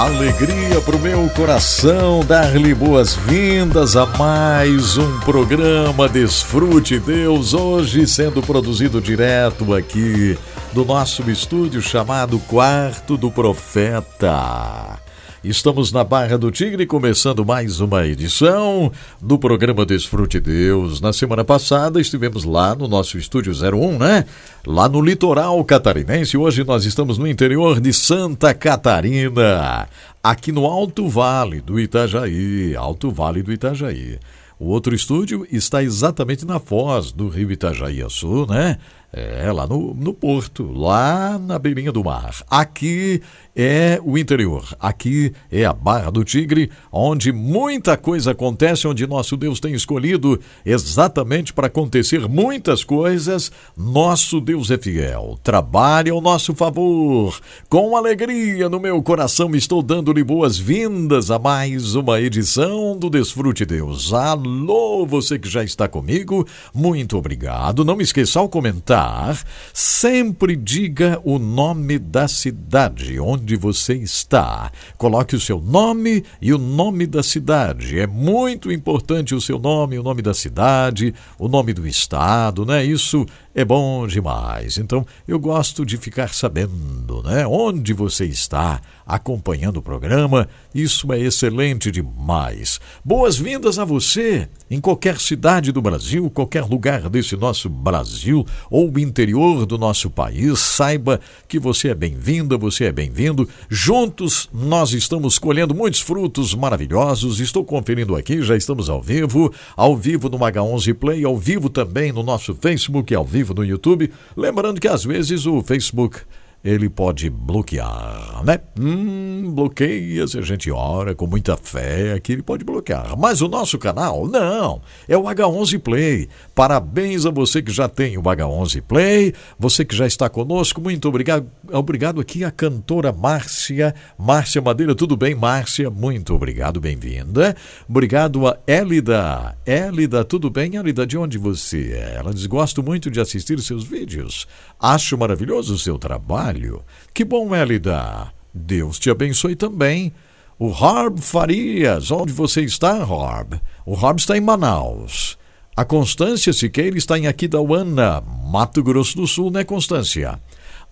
Alegria para o meu coração dar-lhe boas-vindas a mais um programa Desfrute Deus, hoje sendo produzido direto aqui do nosso estúdio chamado Quarto do Profeta. Estamos na Barra do Tigre, começando mais uma edição do programa Desfrute Deus. Na semana passada estivemos lá no nosso estúdio 01, né? Lá no litoral catarinense. Hoje nós estamos no interior de Santa Catarina, aqui no Alto Vale do Itajaí. Alto Vale do Itajaí. O outro estúdio está exatamente na foz do rio Itajaí Sul, né? É, lá no, no porto, lá na beirinha do mar. Aqui é o interior. Aqui é a Barra do Tigre, onde muita coisa acontece, onde nosso Deus tem escolhido exatamente para acontecer muitas coisas. Nosso Deus é fiel, trabalha ao nosso favor. Com alegria no meu coração, estou dando-lhe boas-vindas a mais uma edição do Desfrute Deus. Alô, você que já está comigo, muito obrigado. Não me esqueça ao comentar, sempre diga o nome da cidade onde onde você está. Coloque o seu nome e o nome da cidade. É muito importante o seu nome, o nome da cidade, o nome do estado, né? Isso é bom demais. Então, eu gosto de ficar sabendo, né, onde você está acompanhando o programa. Isso é excelente demais. Boas-vindas a você em qualquer cidade do Brasil, qualquer lugar desse nosso Brasil ou interior do nosso país. Saiba que você é bem-vinda, você é bem-vindo. Juntos nós estamos colhendo muitos frutos maravilhosos. Estou conferindo aqui, já estamos ao vivo, ao vivo no H11 Play, ao vivo também no nosso Facebook, ao vivo vivo no YouTube. Lembrando que às vezes o Facebook ele pode bloquear, né? Hum, bloqueia se a gente ora com muita fé que ele pode bloquear. Mas o nosso canal, não, é o H11 Play. Parabéns a você que já tem o H11 Play, você que já está conosco, muito obrigado. Obrigado aqui a cantora Márcia, Márcia Madeira, tudo bem, Márcia? Muito obrigado, bem-vinda. Obrigado a Élida. Élida, tudo bem? Élida, de onde você é? Ela diz, gosto muito de assistir seus vídeos. Acho maravilhoso o seu trabalho. Que bom, Elida. Deus te abençoe também. O Harb Farias, onde você está, Harb? O Harb está em Manaus. A Constância Siqueira está em Aquidauana, Mato Grosso do Sul, né, Constância?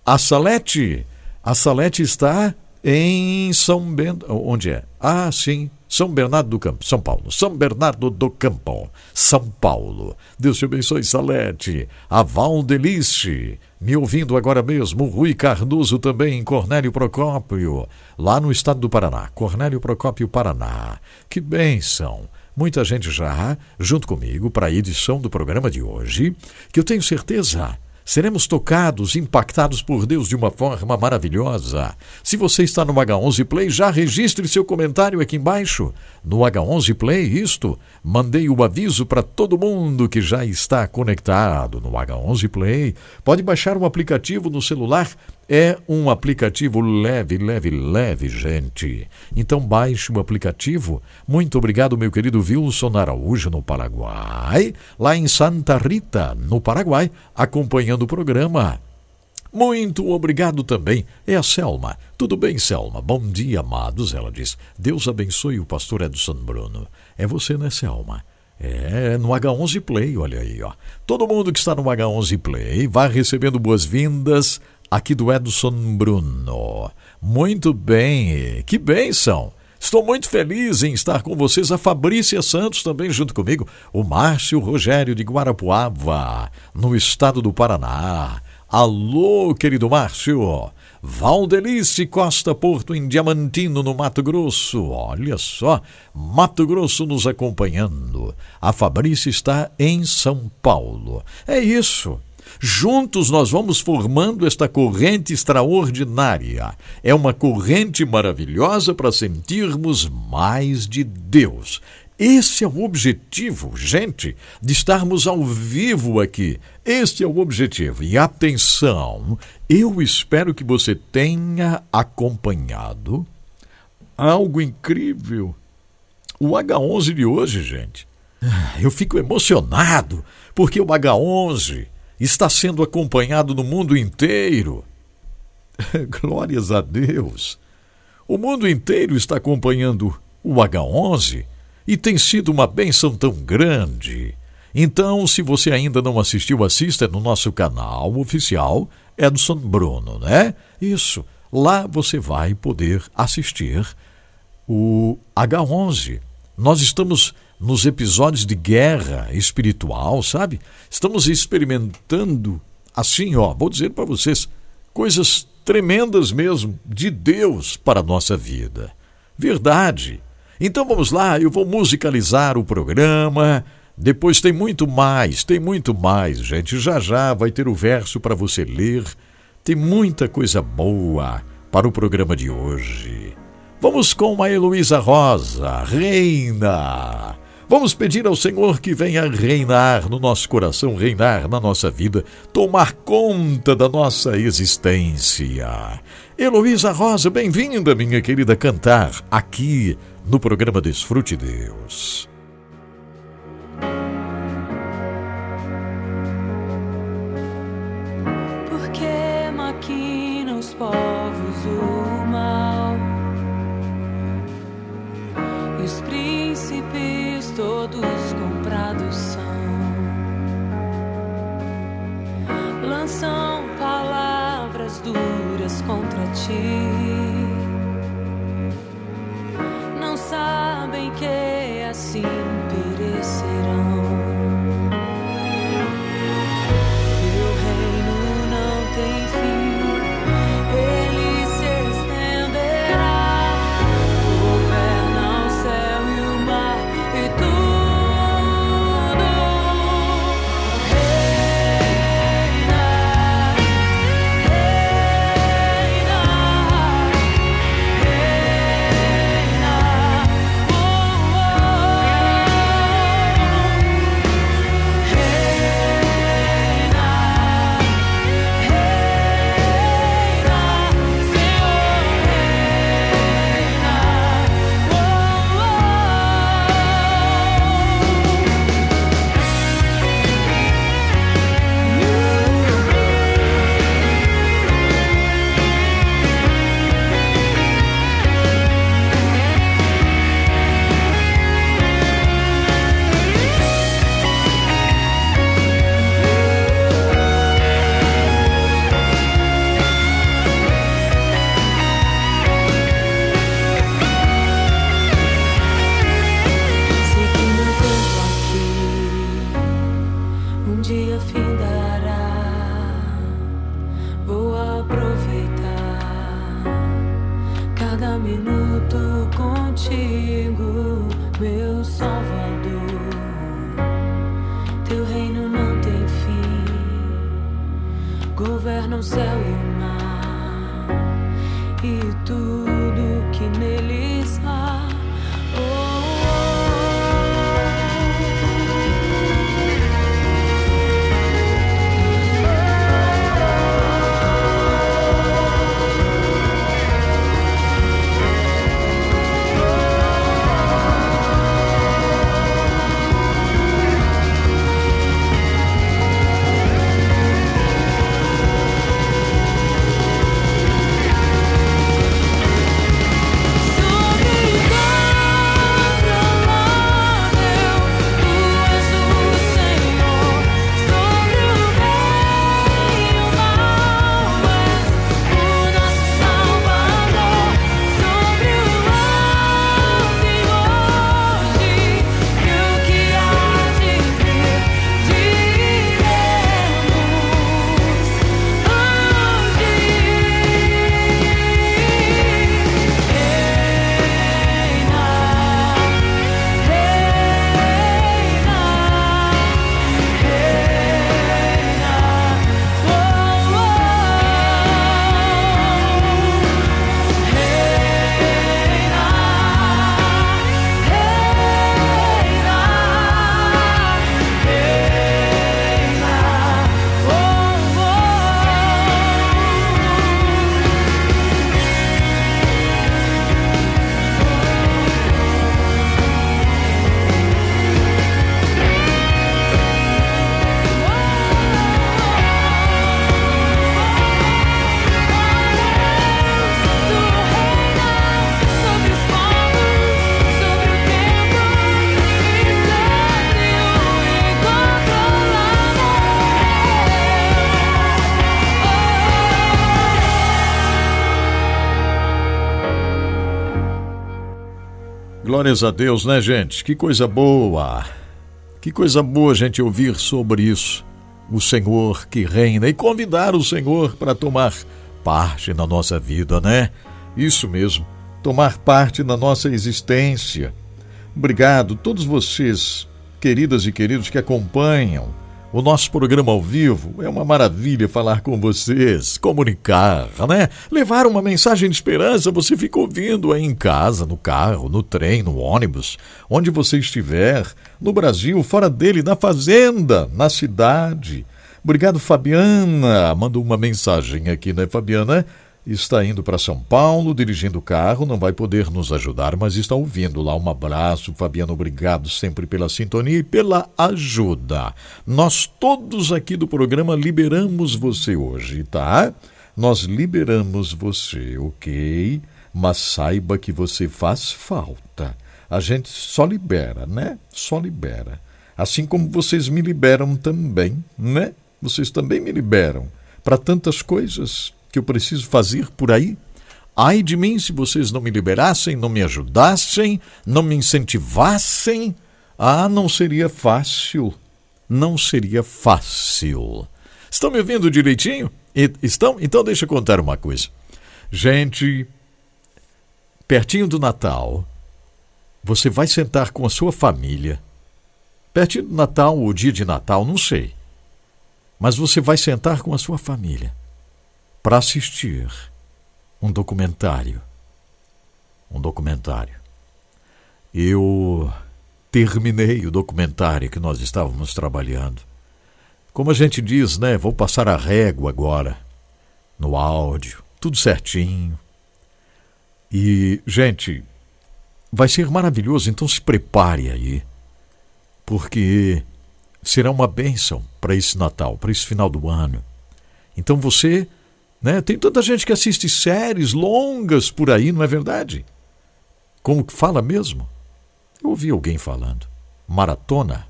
A Salete, a Salete está em São Bento. Onde é? Ah, sim, são Bernardo do Campo, São Paulo. São Bernardo do Campo, São Paulo. Deus te abençoe, Salete. A Valdelice, me ouvindo agora mesmo. Rui Cardoso também, Cornélio Procópio, lá no estado do Paraná. Cornélio Procópio, Paraná. Que bênção. Muita gente já, junto comigo, para a edição do programa de hoje, que eu tenho certeza seremos tocados, impactados por Deus de uma forma maravilhosa. Se você está no H11 Play, já registre seu comentário aqui embaixo. No H11 Play, isto, mandei o aviso para todo mundo que já está conectado no H11 Play. Pode baixar o aplicativo no celular é um aplicativo leve, leve, leve, gente. Então baixe o aplicativo. Muito obrigado, meu querido Wilson Araújo, no Paraguai. Lá em Santa Rita, no Paraguai, acompanhando o programa. Muito obrigado também. É a Selma. Tudo bem, Selma? Bom dia, amados. Ela diz: Deus abençoe o pastor Edson Bruno. É você, né, Selma? É, no H11 Play, olha aí, ó. Todo mundo que está no H11 Play vai recebendo boas-vindas aqui do Edson Bruno. Muito bem, que bênção! Estou muito feliz em estar com vocês, a Fabrícia Santos também junto comigo, o Márcio Rogério de Guarapuava, no estado do Paraná. Alô, querido Márcio! Valdelice Costa Porto em Diamantino, no Mato Grosso. Olha só, Mato Grosso nos acompanhando. A Fabrícia está em São Paulo. É isso. Juntos nós vamos formando esta corrente extraordinária. É uma corrente maravilhosa para sentirmos mais de Deus. Esse é o objetivo, gente, de estarmos ao vivo aqui. Este é o objetivo. E atenção, eu espero que você tenha acompanhado algo incrível. O H11 de hoje, gente. Eu fico emocionado porque o H11 está sendo acompanhado no mundo inteiro. Glórias a Deus! O mundo inteiro está acompanhando o H11 e tem sido uma benção tão grande. Então, se você ainda não assistiu, assista no nosso canal oficial Edson Bruno, né? Isso. Lá você vai poder assistir o H11. Nós estamos nos episódios de guerra espiritual, sabe? Estamos experimentando assim, ó, vou dizer para vocês, coisas tremendas mesmo de Deus para a nossa vida. Verdade. Então vamos lá, eu vou musicalizar o programa. Depois tem muito mais, tem muito mais, gente. Já já vai ter o verso para você ler. Tem muita coisa boa para o programa de hoje. Vamos com a Heloísa Rosa, Reina. Vamos pedir ao Senhor que venha reinar no nosso coração, reinar na nossa vida, tomar conta da nossa existência. Heloísa Rosa, bem-vinda, minha querida, cantar aqui no programa Desfrute Deus. Maquina os povos o mal e os príncipes todos comprados são. Lançam palavras duras contra ti. Glórias a Deus, né, gente? Que coisa boa. Que coisa boa a gente ouvir sobre isso. O Senhor que reina e convidar o Senhor para tomar parte na nossa vida, né? Isso mesmo, tomar parte na nossa existência. Obrigado, todos vocês, queridas e queridos que acompanham o nosso programa ao vivo é uma maravilha falar com vocês, comunicar, né? Levar uma mensagem de esperança. Você fica ouvindo aí em casa, no carro, no trem, no ônibus, onde você estiver, no Brasil, fora dele, na fazenda, na cidade. Obrigado, Fabiana. Mandou uma mensagem aqui, né, Fabiana? Está indo para São Paulo, dirigindo o carro, não vai poder nos ajudar, mas está ouvindo lá. Um abraço, Fabiano, obrigado sempre pela sintonia e pela ajuda. Nós todos aqui do programa liberamos você hoje, tá? Nós liberamos você, ok? Mas saiba que você faz falta. A gente só libera, né? Só libera. Assim como vocês me liberam também, né? Vocês também me liberam para tantas coisas que eu preciso fazer por aí? Ai de mim se vocês não me liberassem, não me ajudassem, não me incentivassem. Ah, não seria fácil. Não seria fácil. Estão me ouvindo direitinho? Estão? Então deixa eu contar uma coisa. Gente, pertinho do Natal, você vai sentar com a sua família. Pertinho do Natal, ou dia de Natal, não sei. Mas você vai sentar com a sua família para assistir um documentário. Um documentário. Eu terminei o documentário que nós estávamos trabalhando. Como a gente diz, né? Vou passar a régua agora no áudio, tudo certinho. E, gente, vai ser maravilhoso, então se prepare aí, porque será uma bênção para esse Natal, para esse final do ano. Então você né? Tem tanta gente que assiste séries longas por aí, não é verdade? Como que fala mesmo? Eu ouvi alguém falando. Maratona?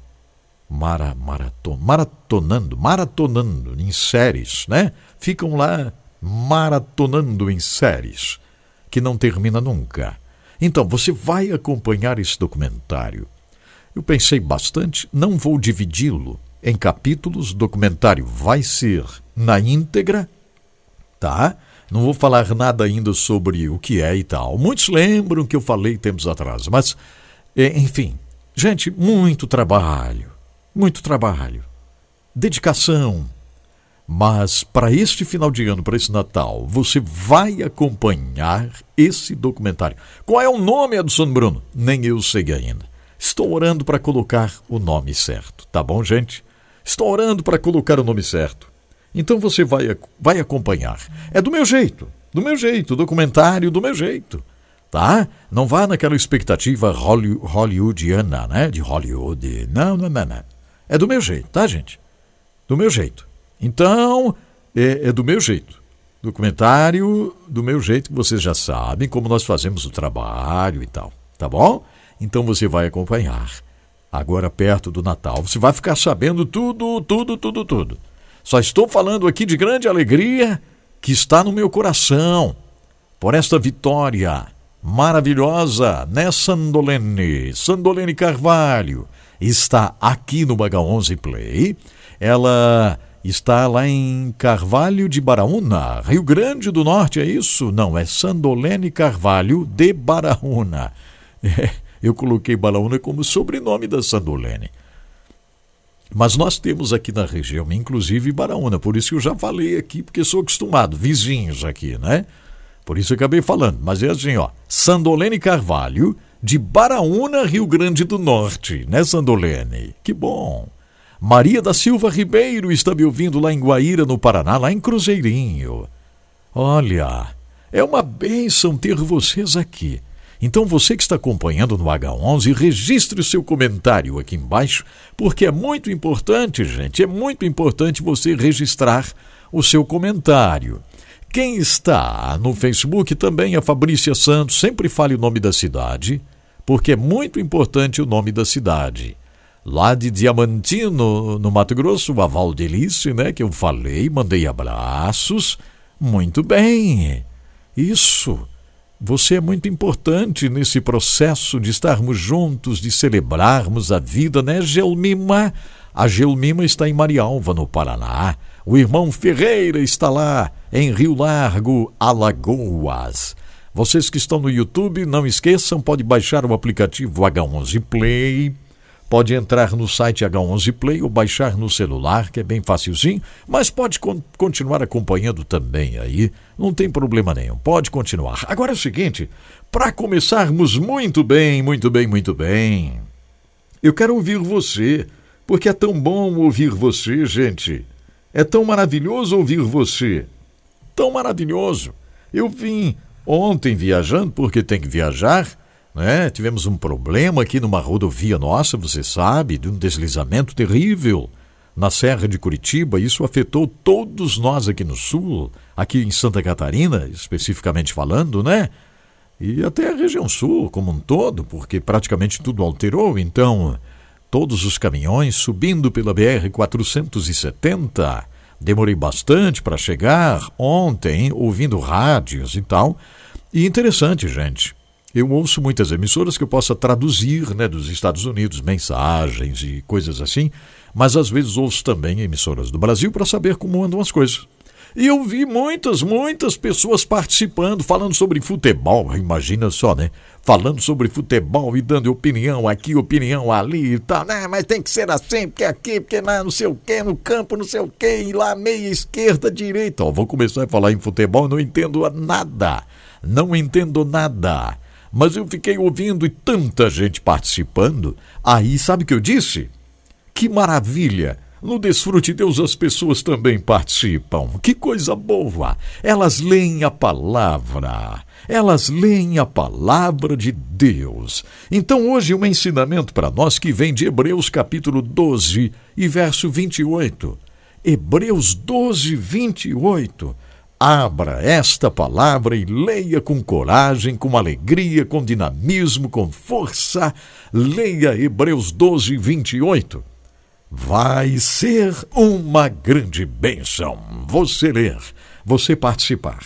Mara, maraton, maratonando, maratonando em séries, né? Ficam lá maratonando em séries, que não termina nunca. Então, você vai acompanhar esse documentário. Eu pensei bastante, não vou dividi-lo em capítulos, o documentário vai ser na íntegra tá? Não vou falar nada ainda sobre o que é e tal. Muitos lembram que eu falei tempos atrás, mas, é, enfim, gente, muito trabalho, muito trabalho, dedicação. Mas para este final de ano, para esse Natal, você vai acompanhar esse documentário. Qual é o nome, Edson Bruno? Nem eu sei ainda. Estou orando para colocar o nome certo, tá bom, gente? Estou orando para colocar o nome certo. Então você vai, vai acompanhar. É do meu jeito, do meu jeito, documentário do meu jeito. Tá? Não vá naquela expectativa hollywoodiana, né? De Hollywood. Não, não, não, não. É do meu jeito, tá, gente? Do meu jeito. Então, é, é do meu jeito. Documentário do meu jeito, que vocês já sabem como nós fazemos o trabalho e tal. Tá bom? Então você vai acompanhar. Agora, perto do Natal, você vai ficar sabendo tudo, tudo, tudo, tudo. Só estou falando aqui de grande alegria que está no meu coração por esta vitória maravilhosa, né, Sandolene? Sandolene Carvalho está aqui no Baga 11 Play. Ela está lá em Carvalho de Baraúna, Rio Grande do Norte, é isso? Não, é Sandolene Carvalho de Baraúna. É, eu coloquei Baraúna como sobrenome da Sandolene. Mas nós temos aqui na região, inclusive Baraúna, por isso que eu já falei aqui, porque sou acostumado, vizinhos aqui, né? Por isso eu acabei falando. Mas é assim, ó, Sandolene Carvalho, de Baraúna, Rio Grande do Norte, né, Sandolene? Que bom. Maria da Silva Ribeiro está me ouvindo lá em Guaíra, no Paraná, lá em Cruzeirinho. Olha, é uma bênção ter vocês aqui. Então você que está acompanhando no H11, registre o seu comentário aqui embaixo, porque é muito importante, gente, é muito importante você registrar o seu comentário. Quem está no Facebook também é Fabrícia Santos, sempre fale o nome da cidade, porque é muito importante o nome da cidade. Lá de Diamantino, no Mato Grosso, a Valdelice, né, que eu falei, mandei abraços. Muito bem. Isso. Você é muito importante nesse processo de estarmos juntos, de celebrarmos a vida, né, Gelmima? A Gelmima está em Marialva, no Paraná. O irmão Ferreira está lá, em Rio Largo, Alagoas. Vocês que estão no YouTube, não esqueçam, pode baixar o aplicativo H11 Play Pode entrar no site H11 Play ou baixar no celular, que é bem facilzinho, mas pode con continuar acompanhando também aí, não tem problema nenhum, pode continuar. Agora é o seguinte, para começarmos muito bem, muito bem, muito bem, eu quero ouvir você, porque é tão bom ouvir você, gente. É tão maravilhoso ouvir você. Tão maravilhoso. Eu vim ontem viajando, porque tem que viajar, né? Tivemos um problema aqui numa rodovia nossa, você sabe, de um deslizamento terrível na Serra de Curitiba. Isso afetou todos nós aqui no Sul, aqui em Santa Catarina, especificamente falando, né? E até a região sul como um todo, porque praticamente tudo alterou. Então, todos os caminhões subindo pela BR-470. Demorei bastante para chegar ontem, ouvindo rádios e tal. E interessante, gente. Eu ouço muitas emissoras que eu possa traduzir né, dos Estados Unidos, mensagens e coisas assim, mas às vezes ouço também emissoras do Brasil para saber como andam as coisas. E eu vi muitas, muitas pessoas participando, falando sobre futebol, imagina só, né? Falando sobre futebol e dando opinião aqui, opinião ali e tal, né? Mas tem que ser assim, porque aqui, porque lá não sei o quê, no campo não sei o quê, e lá meia esquerda, direita. Ó, vou começar a falar em futebol, não entendo nada. Não entendo nada mas eu fiquei ouvindo e tanta gente participando. Aí, sabe o que eu disse? Que maravilha! No Desfrute Deus as pessoas também participam. Que coisa boa! Elas leem a palavra. Elas leem a palavra de Deus. Então hoje um ensinamento para nós que vem de Hebreus capítulo 12 e verso 28. Hebreus 12, 28. Abra esta palavra e leia com coragem, com alegria, com dinamismo, com força. Leia Hebreus 12, 28. Vai ser uma grande bênção você ler, você participar.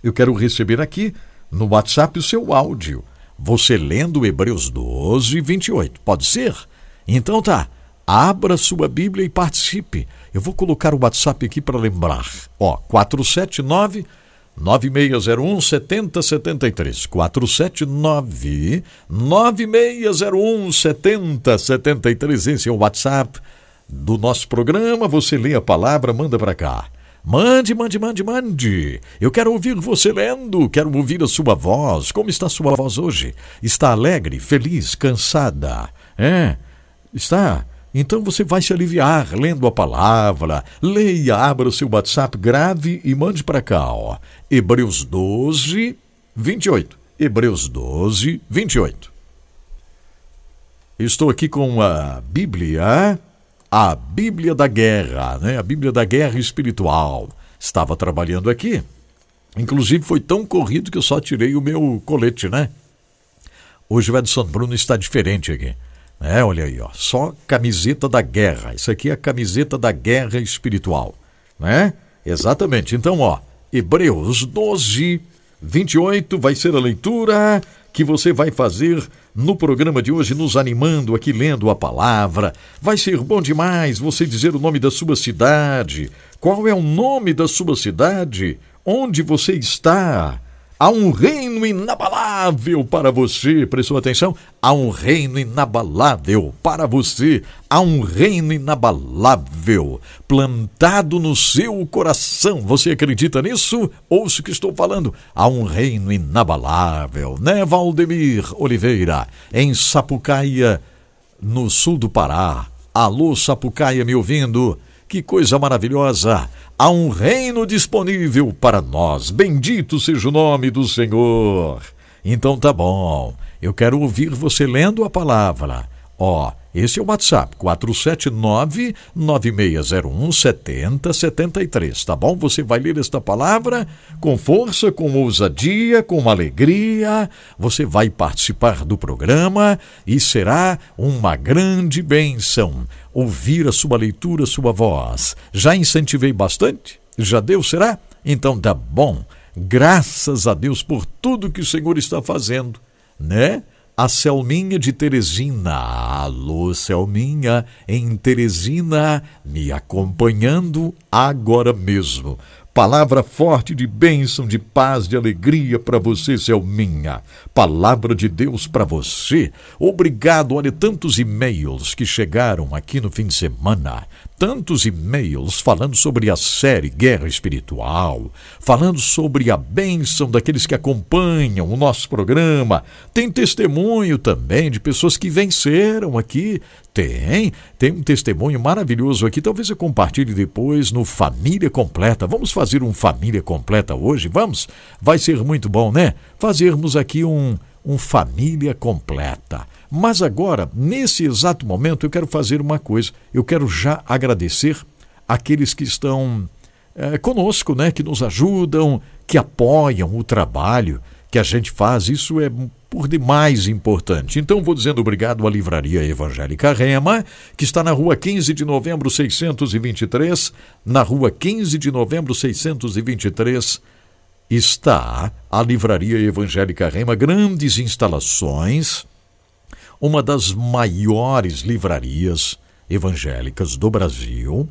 Eu quero receber aqui no WhatsApp o seu áudio. Você lendo Hebreus 12, 28. Pode ser? Então tá. Abra sua Bíblia e participe. Eu vou colocar o WhatsApp aqui para lembrar. Ó, 479 9601 7073. 479 9601 7073. Esse é o WhatsApp do nosso programa. Você lê a palavra, manda para cá. Mande, mande, mande, mande. Eu quero ouvir você lendo, quero ouvir a sua voz. Como está a sua voz hoje? Está alegre, feliz, cansada? É? Está então você vai se aliviar lendo a palavra. Leia, abra o seu WhatsApp, grave e mande para cá, ó. Hebreus 12, 28. Hebreus 12, 28. Estou aqui com a Bíblia, a Bíblia da Guerra, né? A Bíblia da Guerra Espiritual. Estava trabalhando aqui. Inclusive foi tão corrido que eu só tirei o meu colete, né? Hoje o Edson Bruno está diferente aqui. É, olha aí, ó, só camiseta da guerra. Isso aqui é a camiseta da guerra espiritual, né? Exatamente. Então, ó, Hebreus 12, 28 vai ser a leitura que você vai fazer no programa de hoje, nos animando aqui lendo a palavra. Vai ser bom demais você dizer o nome da sua cidade. Qual é o nome da sua cidade? Onde você está? Há um reino inabalável para você. Prestou atenção? Há um reino inabalável para você. Há um reino inabalável plantado no seu coração. Você acredita nisso? Ouça o que estou falando. Há um reino inabalável, né, Valdemir Oliveira? Em Sapucaia, no sul do Pará. Alô, Sapucaia, me ouvindo? Que coisa maravilhosa! Há um reino disponível para nós. Bendito seja o nome do Senhor. Então tá bom. Eu quero ouvir você lendo a palavra. Ó, esse é o WhatsApp, 479-9601-7073, tá bom? Você vai ler esta palavra com força, com ousadia, com alegria. Você vai participar do programa e será uma grande bênção ouvir a sua leitura, a sua voz. Já incentivei bastante? Já deu, será? Então tá bom. Graças a Deus por tudo que o Senhor está fazendo, né? A Selminha de Teresina. Alô, Selminha, em Teresina, me acompanhando agora mesmo. Palavra forte de bênção, de paz, de alegria para você, Selminha. Palavra de Deus para você. Obrigado. Olha, tantos e-mails que chegaram aqui no fim de semana tantos e-mails falando sobre a série Guerra Espiritual, falando sobre a bênção daqueles que acompanham o nosso programa. Tem testemunho também de pessoas que venceram aqui. Tem, tem um testemunho maravilhoso aqui. Talvez eu compartilhe depois no Família Completa. Vamos fazer um Família Completa hoje? Vamos? Vai ser muito bom, né? Fazermos aqui um, um Família Completa. Mas agora, nesse exato momento, eu quero fazer uma coisa. Eu quero já agradecer aqueles que estão é, conosco, né? Que nos ajudam, que apoiam o trabalho que a gente faz. Isso é por demais importante. Então vou dizendo obrigado à Livraria Evangélica Rema, que está na rua 15 de novembro 623, na rua 15 de novembro 623 está a Livraria Evangélica Rema, grandes instalações uma das maiores livrarias evangélicas do Brasil.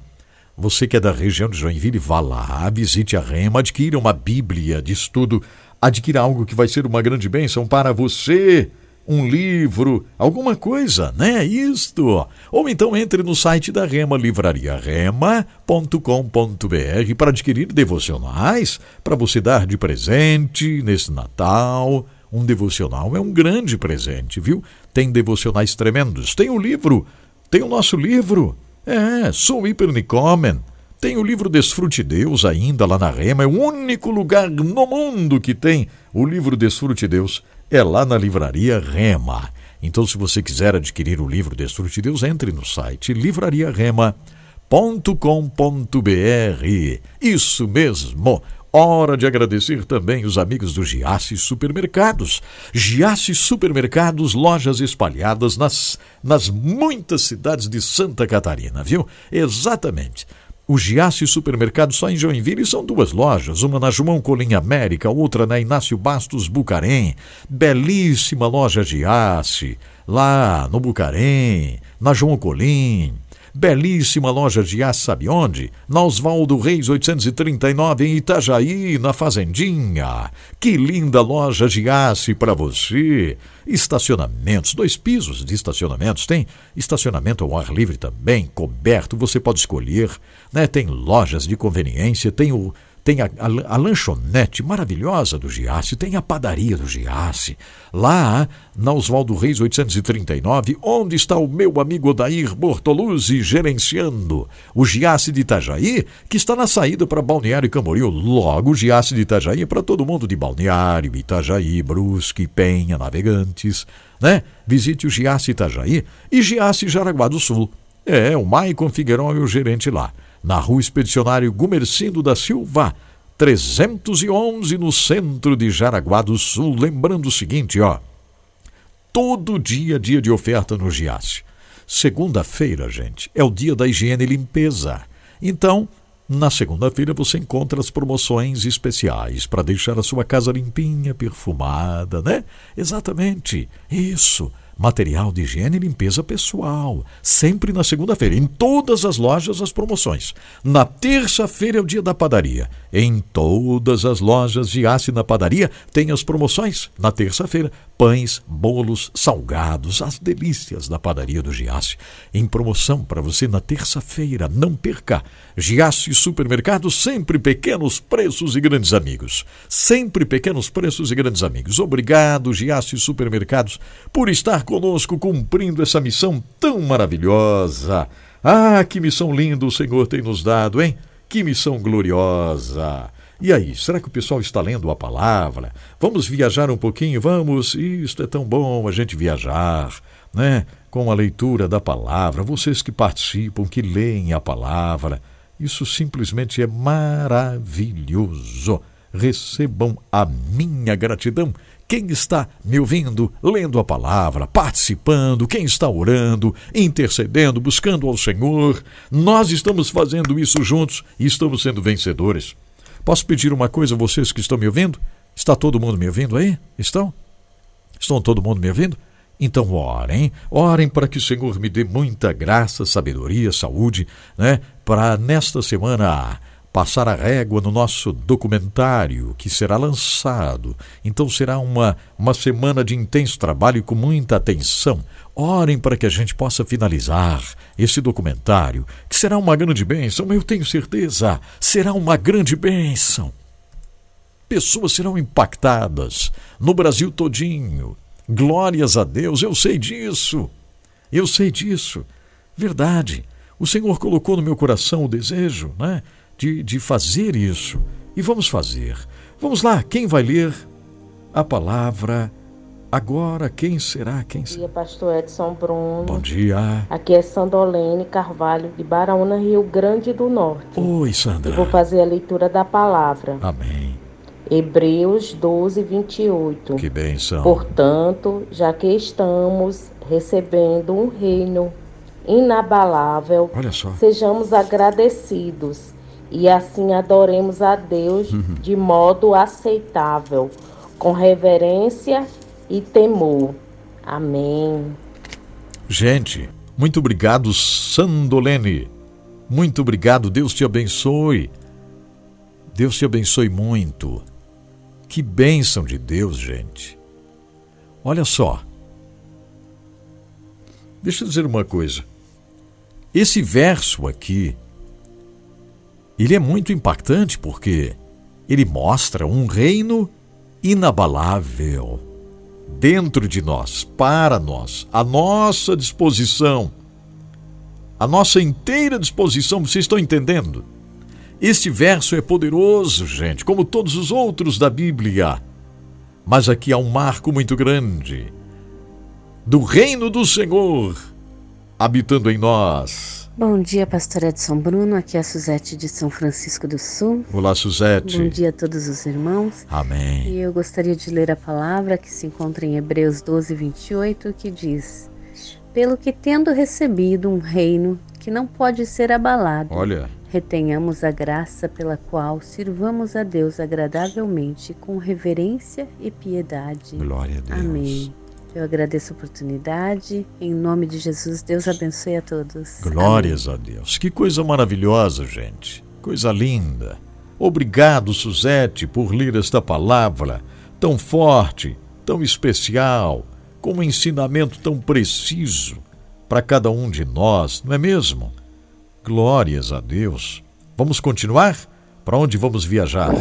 Você que é da região de Joinville, vá lá, visite a Rema, adquira uma Bíblia de estudo, adquira algo que vai ser uma grande bênção para você, um livro, alguma coisa, né? Isto. Ou então entre no site da Rema, livrariarema.com.br para adquirir devocionais para você dar de presente nesse Natal um devocional é um grande presente, viu? Tem devocionais tremendos. Tem o livro, tem o nosso livro. É, sou Hipernicomen. Tem o livro Desfrute Deus ainda lá na Rema. É o único lugar no mundo que tem o livro Desfrute Deus. É lá na livraria Rema. Então, se você quiser adquirir o livro Desfrute Deus, entre no site livrariarema.com.br. Isso mesmo. Hora de agradecer também os amigos do Giasse Supermercados. Giasse Supermercados, lojas espalhadas nas, nas muitas cidades de Santa Catarina, viu? Exatamente. O Giasse Supermercado só em Joinville são duas lojas, uma na João Colim América, outra na Inácio Bastos Bucarém. Belíssima loja Giasse, lá no Bucarém, na João Colim. Belíssima loja de aço, sabe onde? Na Oswaldo Reis 839, em Itajaí, na Fazendinha. Que linda loja de aço para você. Estacionamentos, dois pisos de estacionamentos. Tem estacionamento ao ar livre também, coberto, você pode escolher. Né? Tem lojas de conveniência, tem o tem a, a, a, lanchonete maravilhosa do Giasse, tem a padaria do Giasse. Lá, na Oswaldo Reis 839, onde está o meu amigo Odair Bortoluzzi gerenciando o Giasse de Itajaí, que está na saída para Balneário Camboriú. Logo, o Giasse de Itajaí é para todo mundo de Balneário, Itajaí, Brusque, Penha, Navegantes, né? Visite o Giasse Itajaí e Giasse Jaraguá do Sul. É, o Maicon Figueiró é o gerente lá na Rua Expedicionário Gumercindo da Silva, 311, no centro de Jaraguá do Sul. Lembrando o seguinte, ó. Todo dia dia de oferta no Giasse. Segunda-feira, gente, é o dia da higiene e limpeza. Então, na segunda-feira você encontra as promoções especiais para deixar a sua casa limpinha, perfumada, né? Exatamente. Isso material de higiene e limpeza pessoal. Sempre na segunda-feira. Em todas as lojas, as promoções. Na terça-feira é o dia da padaria. Em todas as lojas de Aço na padaria tem as promoções. Na terça-feira, pães, bolos, salgados, as delícias da padaria do Giasse. Em promoção para você na terça-feira. Não perca. Giasse Supermercado, sempre pequenos preços e grandes amigos. Sempre pequenos preços e grandes amigos. Obrigado, Giasse Supermercados, por estar conosco cumprindo essa missão tão maravilhosa. Ah, que missão linda o Senhor tem nos dado, hein? Que missão gloriosa! E aí, será que o pessoal está lendo a palavra? Vamos viajar um pouquinho? Vamos? Isto é tão bom a gente viajar, né? Com a leitura da palavra, vocês que participam, que leem a palavra. Isso simplesmente é maravilhoso. Recebam a minha gratidão. Quem está me ouvindo, lendo a palavra, participando, quem está orando, intercedendo, buscando ao Senhor, nós estamos fazendo isso juntos e estamos sendo vencedores. Posso pedir uma coisa a vocês que estão me ouvindo? Está todo mundo me ouvindo aí? Estão? Estão todo mundo me ouvindo? Então orem, orem para que o Senhor me dê muita graça, sabedoria, saúde, né? Para nesta semana passar a régua no nosso documentário que será lançado. Então será uma, uma semana de intenso trabalho com muita atenção. Orem para que a gente possa finalizar esse documentário, que será uma grande bênção, eu tenho certeza, será uma grande bênção. Pessoas serão impactadas no Brasil todinho. Glórias a Deus, eu sei disso. Eu sei disso. Verdade. O Senhor colocou no meu coração o desejo, né? De, de fazer isso. E vamos fazer. Vamos lá, quem vai ler a palavra agora? Quem será? Quem será? Bom dia, pastor Edson Bruno. Bom dia. Aqui é Sandolene Carvalho, de Baraúna, Rio Grande do Norte. Oi, Sandra. Eu vou fazer a leitura da palavra. Amém. Hebreus 12, 28. Que bênção. Portanto, já que estamos recebendo um reino inabalável, sejamos agradecidos e assim adoremos a Deus Uhum. de modo aceitável, com reverência e temor. Amém. Gente, muito obrigado, Sandolene. Muito obrigado, Deus te abençoe. Deus te abençoe muito. Que bênção de Deus, gente. Olha só. Deixa eu dizer uma coisa. Esse verso aqui, ele é muito impactante porque ele mostra um reino inabalável dentro de nós, para nós, à nossa disposição. A nossa inteira disposição, vocês estão entendendo? Este verso é poderoso, gente, como todos os outros da Bíblia. Mas aqui há um marco muito grande do reino do Senhor habitando em nós. Bom dia, pastor Edson Bruno. Aqui é a Suzete de São Francisco do Sul. Olá, Suzete. Bom dia a todos os irmãos. Amém. E eu gostaria de ler a palavra que se encontra em Hebreus 12, 28, que diz: Pelo que, tendo recebido um reino que não pode ser abalado, Olha, retenhamos a graça pela qual sirvamos a Deus agradavelmente, com reverência e piedade. glória a Deus. Amém. Eu agradeço a oportunidade. Em nome de Jesus, Deus abençoe a todos. Glórias a Deus. Que coisa maravilhosa, gente. Coisa linda. Obrigado, Suzete, por ler esta palavra tão forte, tão especial, com um ensinamento tão preciso para cada um de nós, não é mesmo? Glórias a Deus. Vamos continuar? Para onde vamos viajar?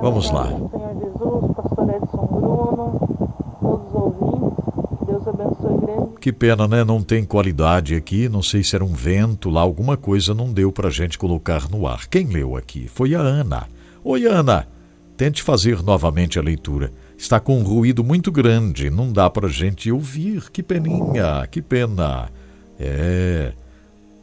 Vamos lá. Senhor Jesus, pastor Edson Bruno, todos os ouvintes, Deus abençoe grande. Que pena, né? Não tem qualidade aqui. Não sei se era um vento lá, alguma coisa não deu pra gente colocar no ar. Quem leu aqui? Foi a Ana. Oi, Ana. Tente fazer novamente a leitura. Está com um ruído muito grande, não dá pra gente ouvir. Que peninha, que pena. É.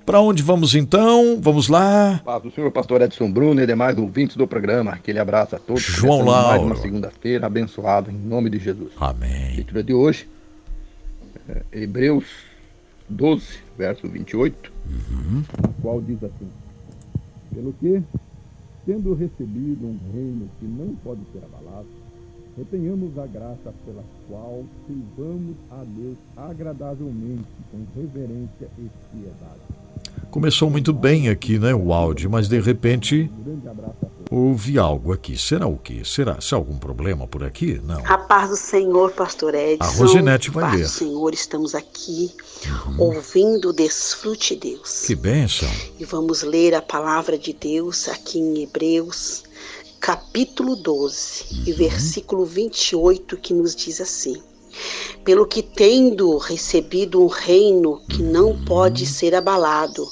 Pra onde vamos então? Vamos lá. Paz do Senhor, pastor Edson Bruno e demais ouvintes do programa. Aquele abraço a todos. João Começando Mais Lauro. uma segunda-feira abençoada em nome de Jesus. Amém. Leitura de hoje, Hebreus 12, verso 28, o qual diz assim: Pelo que, tendo recebido um reino que não pode ser abalado, retenhamos a graça pela qual sirvamos a Deus agradavelmente, com reverência e piedade. Começou muito bem aqui, né, o áudio, mas de repente Um grande abraço a todos. Houve algo aqui. Será o quê? Será? Se há algum problema por aqui? Não. A paz do Senhor, pastor Edson. A Rosinete vai paz ler. do Senhor, estamos aqui ouvindo o Desfrute Deus. Que bênção. E vamos ler a palavra de Deus aqui em Hebreus, capítulo 12, e versículo 28, que nos diz assim: Pelo que tendo recebido um reino que não pode ser abalado,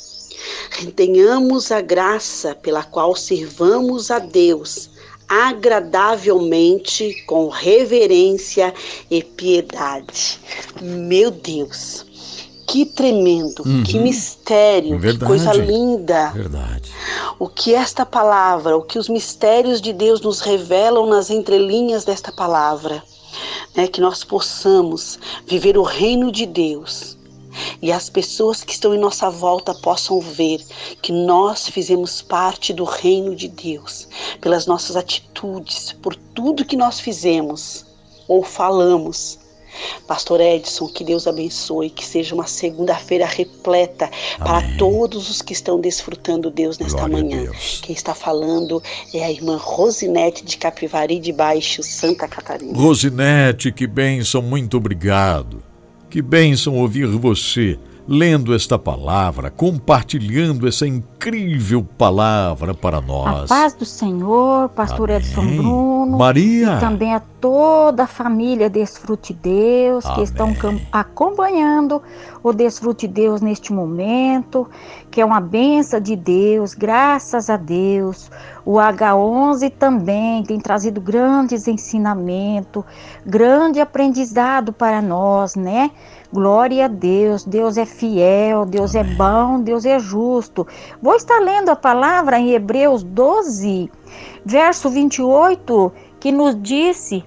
retenhamos a graça pela qual sirvamos a Deus agradavelmente, com reverência e piedade. Meu Deus, que tremendo, que mistério, que Verdade. coisa linda. Verdade. O que esta palavra, o que os mistérios de Deus nos revelam nas entrelinhas desta palavra, né, que nós possamos viver o reino de Deus e as pessoas que estão em nossa volta possam ver que nós fizemos parte do reino de Deus, pelas nossas atitudes, por tudo que nós fizemos ou falamos. Pastor Edson, que Deus abençoe, que seja uma segunda-feira repleta para todos os que estão desfrutando Deus nesta Glória manhã. Quem está falando é a irmã Rosinete de Capivari de Baixo, Santa Catarina. Rosinete, que bênção, muito obrigado. Que bênção ouvir você lendo esta palavra, compartilhando essa incrível palavra para A nós. paz do Senhor, pastor Amém. Edson Bruno. Maria. E também a toda a família Desfrute Deus que Amém. estão cam- acompanhando o Desfrute Deus neste momento, que é uma benção de Deus, graças a Deus. O H11 também tem trazido grandes ensinamentos, grande aprendizado para nós, né? Glória a Deus, Deus é fiel, Deus é bom, Deus é justo. Vou estar lendo a palavra em Hebreus 12, verso 28, que nos disse: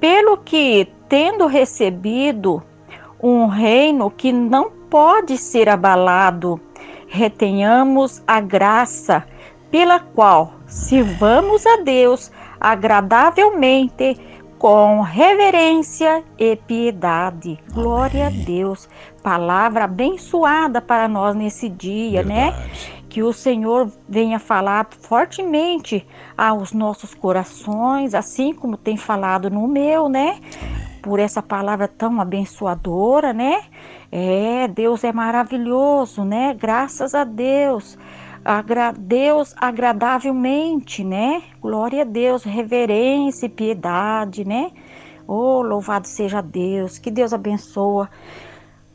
Pelo que, tendo recebido um reino que não pode ser abalado, retenhamos a graça pela qual sirvamos a Deus agradavelmente com reverência e piedade. Glória a Deus. Palavra abençoada para nós nesse dia, né? Verdade. Que o Senhor venha falar fortemente aos nossos corações, assim como tem falado no meu, né? Por essa palavra tão abençoadora, né? É, Deus é maravilhoso, né? Graças a Deus. Agra Deus agradavelmente, né? Glória a Deus, reverência e piedade, né? Oh, louvado seja Deus, que Deus abençoa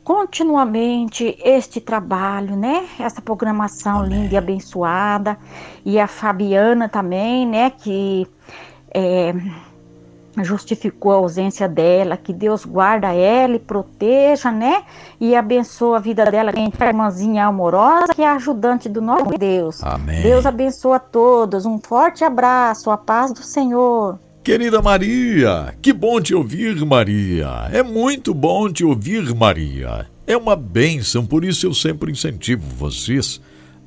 continuamente este trabalho, né? Essa programação linda e abençoada. E a Fabiana também, né? Que é, justificou a ausência dela, que Deus guarda ela e proteja, né? E abençoa a vida dela, que é a irmãzinha amorosa, que é ajudante do nosso Deus. Amém. Deus abençoa a todos. Um forte abraço, a paz do Senhor. Querida Maria, que bom te ouvir, Maria. É muito bom te ouvir, Maria. É uma bênção, por isso eu sempre incentivo vocês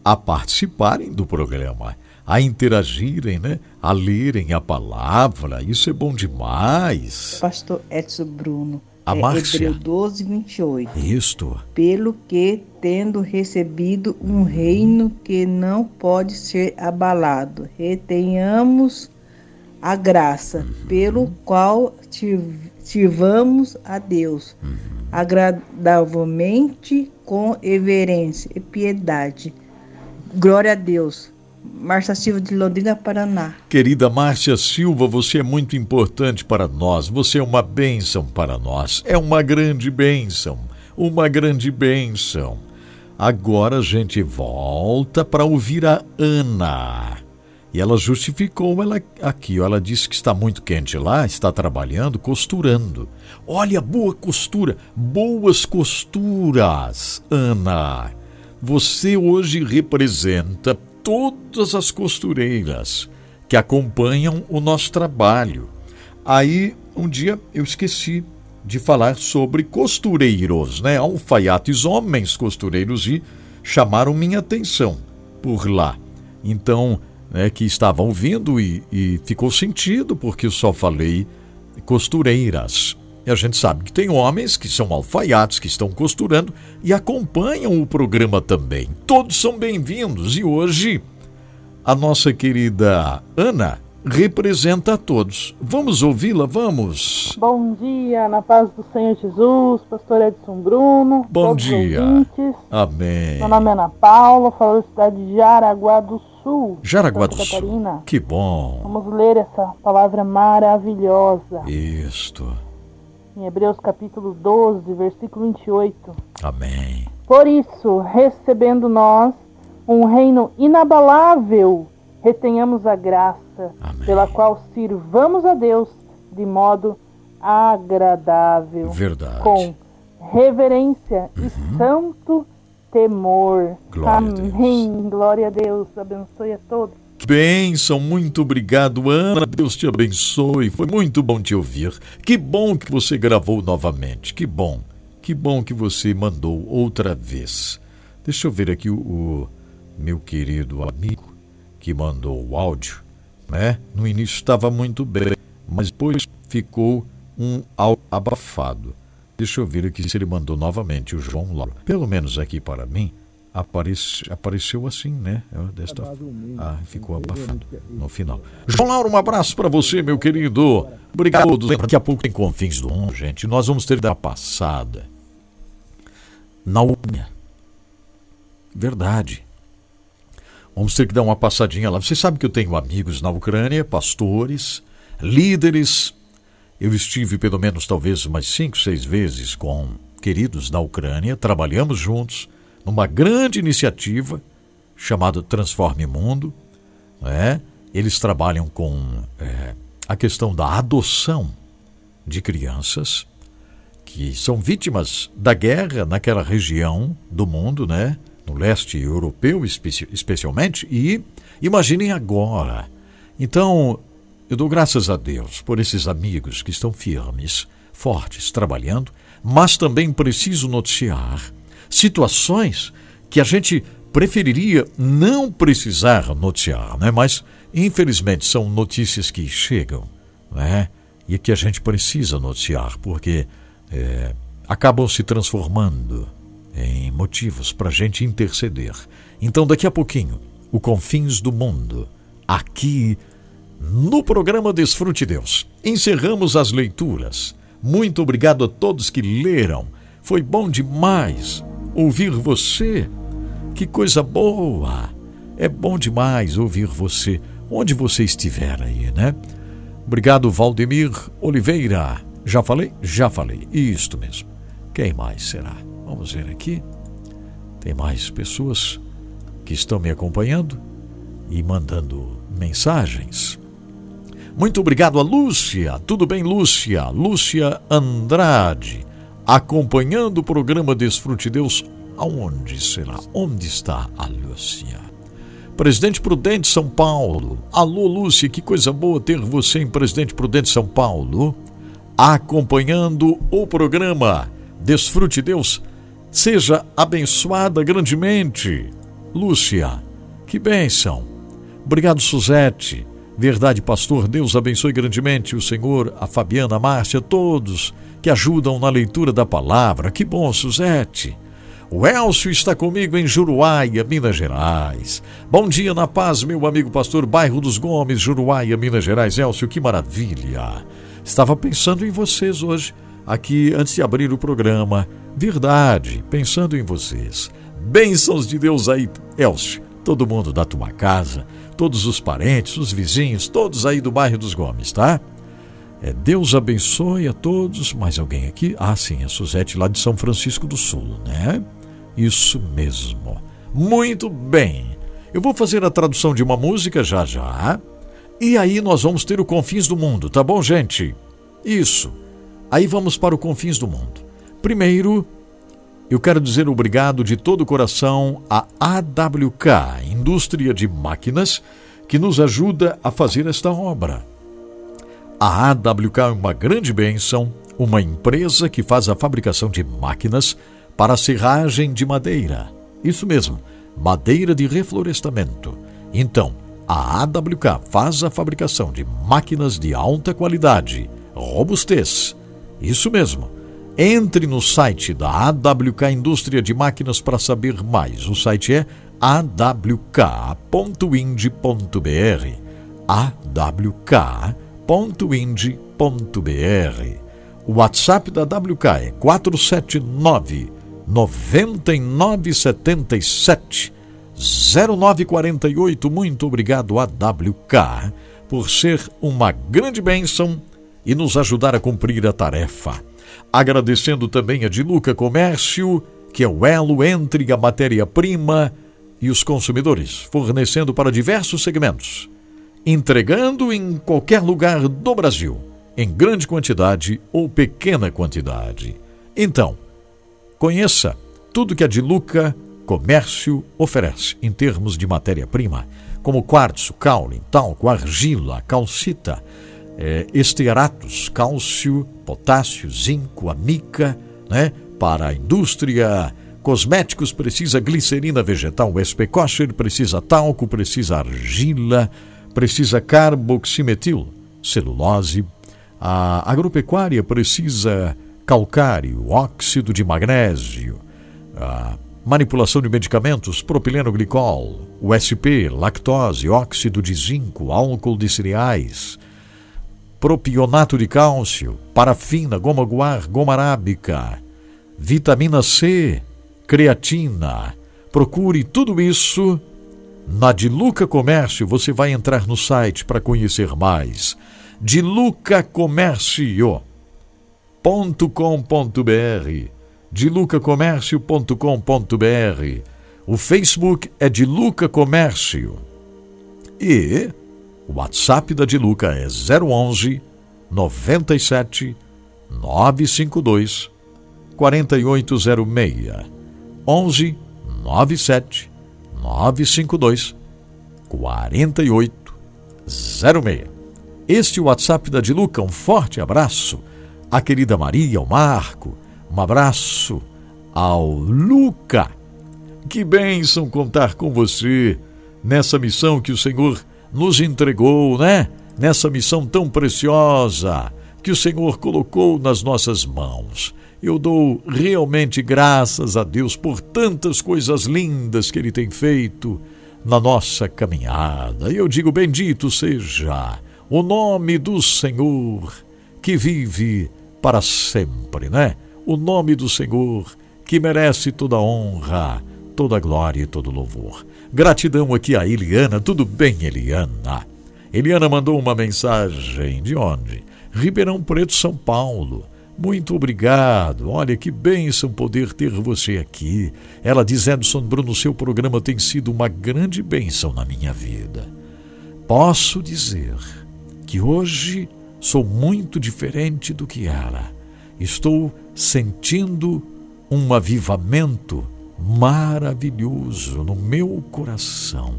a participarem do programa, a interagirem, né? A lerem a palavra. Isso é bom demais. Pastor Edson Bruno. A é Márcia. Hebreu 12, 28. Isto. Pelo que, tendo recebido um reino que não pode ser abalado, retenhamos a graça, pelo qual sirvamos a Deus, agradavelmente, com reverência e piedade. Glória a Deus. Márcia Silva de Londrina, Paraná. Querida Márcia Silva, você é muito importante para nós. Você é uma bênção para nós. É uma grande bênção. Uma grande bênção. Agora a gente volta para ouvir a Ana. E ela justificou ela aqui. ó, Ela disse que está muito quente lá, está trabalhando, costurando. Olha, boa costura, boas costuras, Ana. Você hoje representa todas as costureiras que acompanham o nosso trabalho. Aí, um dia eu esqueci de falar sobre costureiros, né? Alfaiates, homens costureiros, e chamaram minha atenção por lá. Então, né, que estavam ouvindo e, e ficou sentido, porque eu só falei costureiras. E a gente sabe que tem homens que são alfaiates, que estão costurando e acompanham o programa também. Todos são bem-vindos e hoje a nossa querida Ana representa a todos. Vamos ouvi-la? Vamos! Bom dia, na paz do Senhor Jesus, pastor Edson Bruno. Bom dia. ouvintes. Amém. Meu nome é Ana Paula, falo da cidade de Jaraguá do Sul. Jaraguá do Sul. Que bom. Vamos ler essa palavra maravilhosa Isto. Em Hebreus capítulo 12, versículo 28. Amém. Por isso, recebendo nós um reino inabalável, retenhamos a graça Amém. pela qual sirvamos a Deus de modo agradável, Verdade. com reverência e santo temor. Uhum. Glória a Deus. Amém. Glória a Deus. Abençoe a todos. Bênção, muito obrigado, Ana. Deus te abençoe. Foi muito bom te ouvir. Que bom que você gravou novamente. Que bom. Que que bom que você mandou outra vez. Deixa eu ver aqui o, o meu querido amigo que mandou o áudio, né? No início estava muito bem, mas depois ficou um abafado. Deixa eu ver aqui se ele mandou novamente o João Lauro. Pelo menos aqui para mim, aparece, apareceu assim, né? Desta, ah, ficou abafado no final. João Lauro, um abraço para você, meu querido. Obrigado a todos. Daqui a pouco tem Confins do Mundo, gente. Nós vamos ter da passada na Ucrânia. Verdade. Vamos ter que dar uma passadinha lá. Você sabe que eu tenho amigos na Ucrânia, pastores, líderes. Eu estive pelo menos talvez umas cinco, seis vezes com queridos na Ucrânia. Trabalhamos juntos numa grande iniciativa chamada Transforme Mundo. Né? Eles trabalham com é, a questão da adoção de crianças que são vítimas da guerra naquela região do mundo, né? no leste europeu espe especialmente, e imaginem agora. Então, eu dou graças a Deus por esses amigos que estão firmes, fortes, trabalhando, mas também preciso noticiar situações que a gente preferiria não precisar noticiar, né? mas infelizmente são notícias que chegam né? e que a gente precisa noticiar, porque é, acabam se transformando em motivos para a gente interceder. Então, daqui a pouquinho, o Confins do Mundo, aqui no programa Desfrute Deus. Encerramos as leituras. Muito obrigado a todos que leram. Foi bom demais ouvir você. Que coisa boa! É bom demais ouvir você, onde você estiver aí, né? Obrigado, Valdemir Oliveira. Já falei? Já falei. Isto mesmo. Quem mais será? Vamos ver aqui. Tem mais pessoas que estão me acompanhando e mandando mensagens. Muito obrigado a Lúcia. Tudo bem, Lúcia? Lúcia Andrade, acompanhando o programa Desfrute Deus. Aonde será? Onde está a Lúcia? Presidente Prudente, São Paulo. Alô, Lúcia, que coisa boa ter você em Presidente Prudente, São Paulo, acompanhando o programa Desfrute Deus Seja abençoada grandemente. Lúcia, que bênção. Obrigado, Suzete. Verdade, pastor, Deus abençoe grandemente o Senhor, a Fabiana, a Márcia, todos que ajudam na leitura da palavra. Que bom, Suzete. O Elcio está comigo em Juruáia, Minas Gerais. Bom dia na paz, meu amigo pastor, bairro dos Gomes, Juruáia, Minas Gerais. Elcio, que maravilha. Estava pensando em vocês hoje, aqui antes de abrir o programa. Verdade, pensando em vocês. Bênçãos de Deus aí, Elcio, todo mundo da tua casa, todos os parentes, os vizinhos, todos aí do bairro dos Gomes, tá? É, Deus abençoe a todos. Mais alguém aqui? Ah, sim, a Suzete lá de São Francisco do Sul, né? Isso mesmo. Muito bem. Eu vou fazer a tradução de uma música já já. E aí nós vamos ter o Confins do Mundo, tá bom, gente? Isso. Aí vamos para o Confins do Mundo. Primeiro, eu quero dizer obrigado de todo o coração à AWK, Indústria de Máquinas, que nos ajuda a fazer esta obra. A AWK é uma grande bênção, uma empresa que faz a fabricação de máquinas para serragem de madeira. Isso mesmo, madeira de reflorestamento. Então, a AWK faz a fabricação de máquinas de alta qualidade, robustez. Isso mesmo entre no site da AWK Indústria de Máquinas para saber mais. O site é awk.ind.br. awk.ind.br. O WhatsApp da AWK é 479 9977 0948. Muito obrigado, AWK, por ser uma grande bênção e nos ajudar a cumprir a tarefa. Agradecendo também a Diluca Comércio, que é o elo entre a matéria-prima e os consumidores, fornecendo para diversos segmentos, entregando em qualquer lugar do Brasil, em grande quantidade ou pequena quantidade. Então, conheça tudo que a Diluca Comércio oferece em termos de matéria-prima, como quartzo, caule, talco, argila, calcita, é, estearatos, cálcio, potássio, zinco, amica, né? para a indústria. Cosméticos precisa glicerina vegetal SP kosher, precisa talco, precisa argila, precisa carboximetil, celulose. A agropecuária precisa calcário, óxido de magnésio. A manipulação de medicamentos, propileno glicol, USP, lactose, óxido de zinco, álcool de cereais, propionato de cálcio, parafina, goma guar, goma arábica, vitamina C, creatina. Procure tudo isso na Diluca Comércio. Você vai entrar no site para conhecer mais. dilucacomércio.com.br dilucacomércio.com.br O Facebook é Diluca Comércio. E o WhatsApp da Diluca é 011 97 952 4806 11 97 952 4806. Este é o WhatsApp da Diluca. Um forte abraço à querida Maria, ao Marco. Um abraço ao Luca. Que bênção contar com você nessa missão que o Senhor nos entregou, né? Nessa missão tão preciosa que o Senhor colocou nas nossas mãos. Eu dou realmente graças a Deus por tantas coisas lindas que Ele tem feito na nossa caminhada. E eu digo: bendito seja o nome do Senhor que vive para sempre, né? O nome do Senhor que merece toda honra, toda glória e todo louvor. Gratidão aqui a Eliana. Tudo bem, Eliana? Eliana mandou uma mensagem de onde? Ribeirão Preto, São Paulo. Muito obrigado. Olha que bênção poder ter você aqui. Ela diz: Edson Bruno, seu programa tem sido uma grande bênção na minha vida. Posso dizer que hoje sou muito diferente do que era. Estou sentindo um avivamento maravilhoso no meu coração.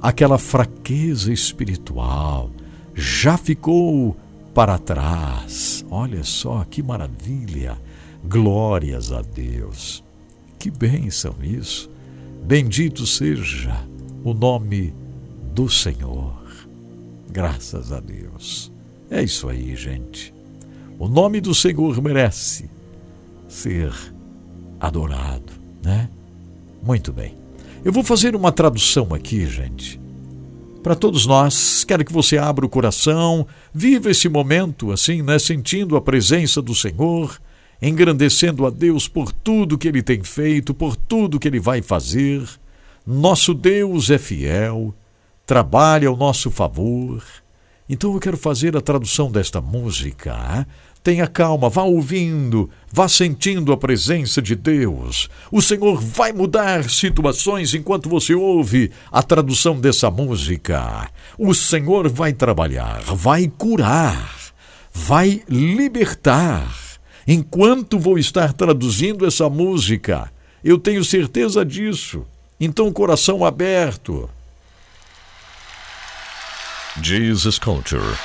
Aquela fraqueza espiritual já ficou para trás. Olha só que maravilha! Glórias a Deus. Que bênção isso! Bendito seja o nome do Senhor. Graças a Deus. É isso aí, gente. O nome do Senhor merece ser adorado, né? Muito bem. Eu vou fazer uma tradução aqui, gente. Para todos nós, quero que você abra o coração, viva esse momento assim, né, sentindo a presença do Senhor, engrandecendo a Deus por tudo que ele tem feito, por tudo que ele vai fazer. Nosso Deus é fiel, trabalha ao nosso favor. Então eu quero fazer a tradução desta música Tenha calma, vá ouvindo, vá sentindo a presença de Deus. O Senhor vai mudar situações enquanto você ouve a tradução dessa música. O Senhor vai trabalhar, vai curar, vai libertar. Enquanto vou estar traduzindo essa música, eu tenho certeza disso. Então, coração aberto. Jesus Culture.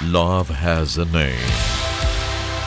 Love has a name.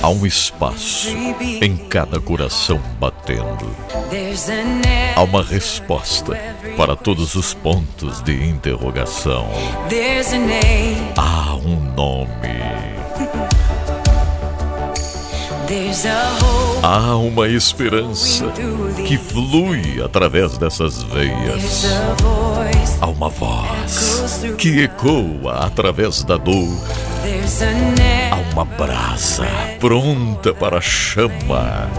Há um espaço em cada coração batendo. Há uma resposta para todos os pontos de interrogação. Há um nome. Há uma esperança que flui através dessas veias. Há uma voz que ecoa através da dor. Há uma brasa pronta para a chama.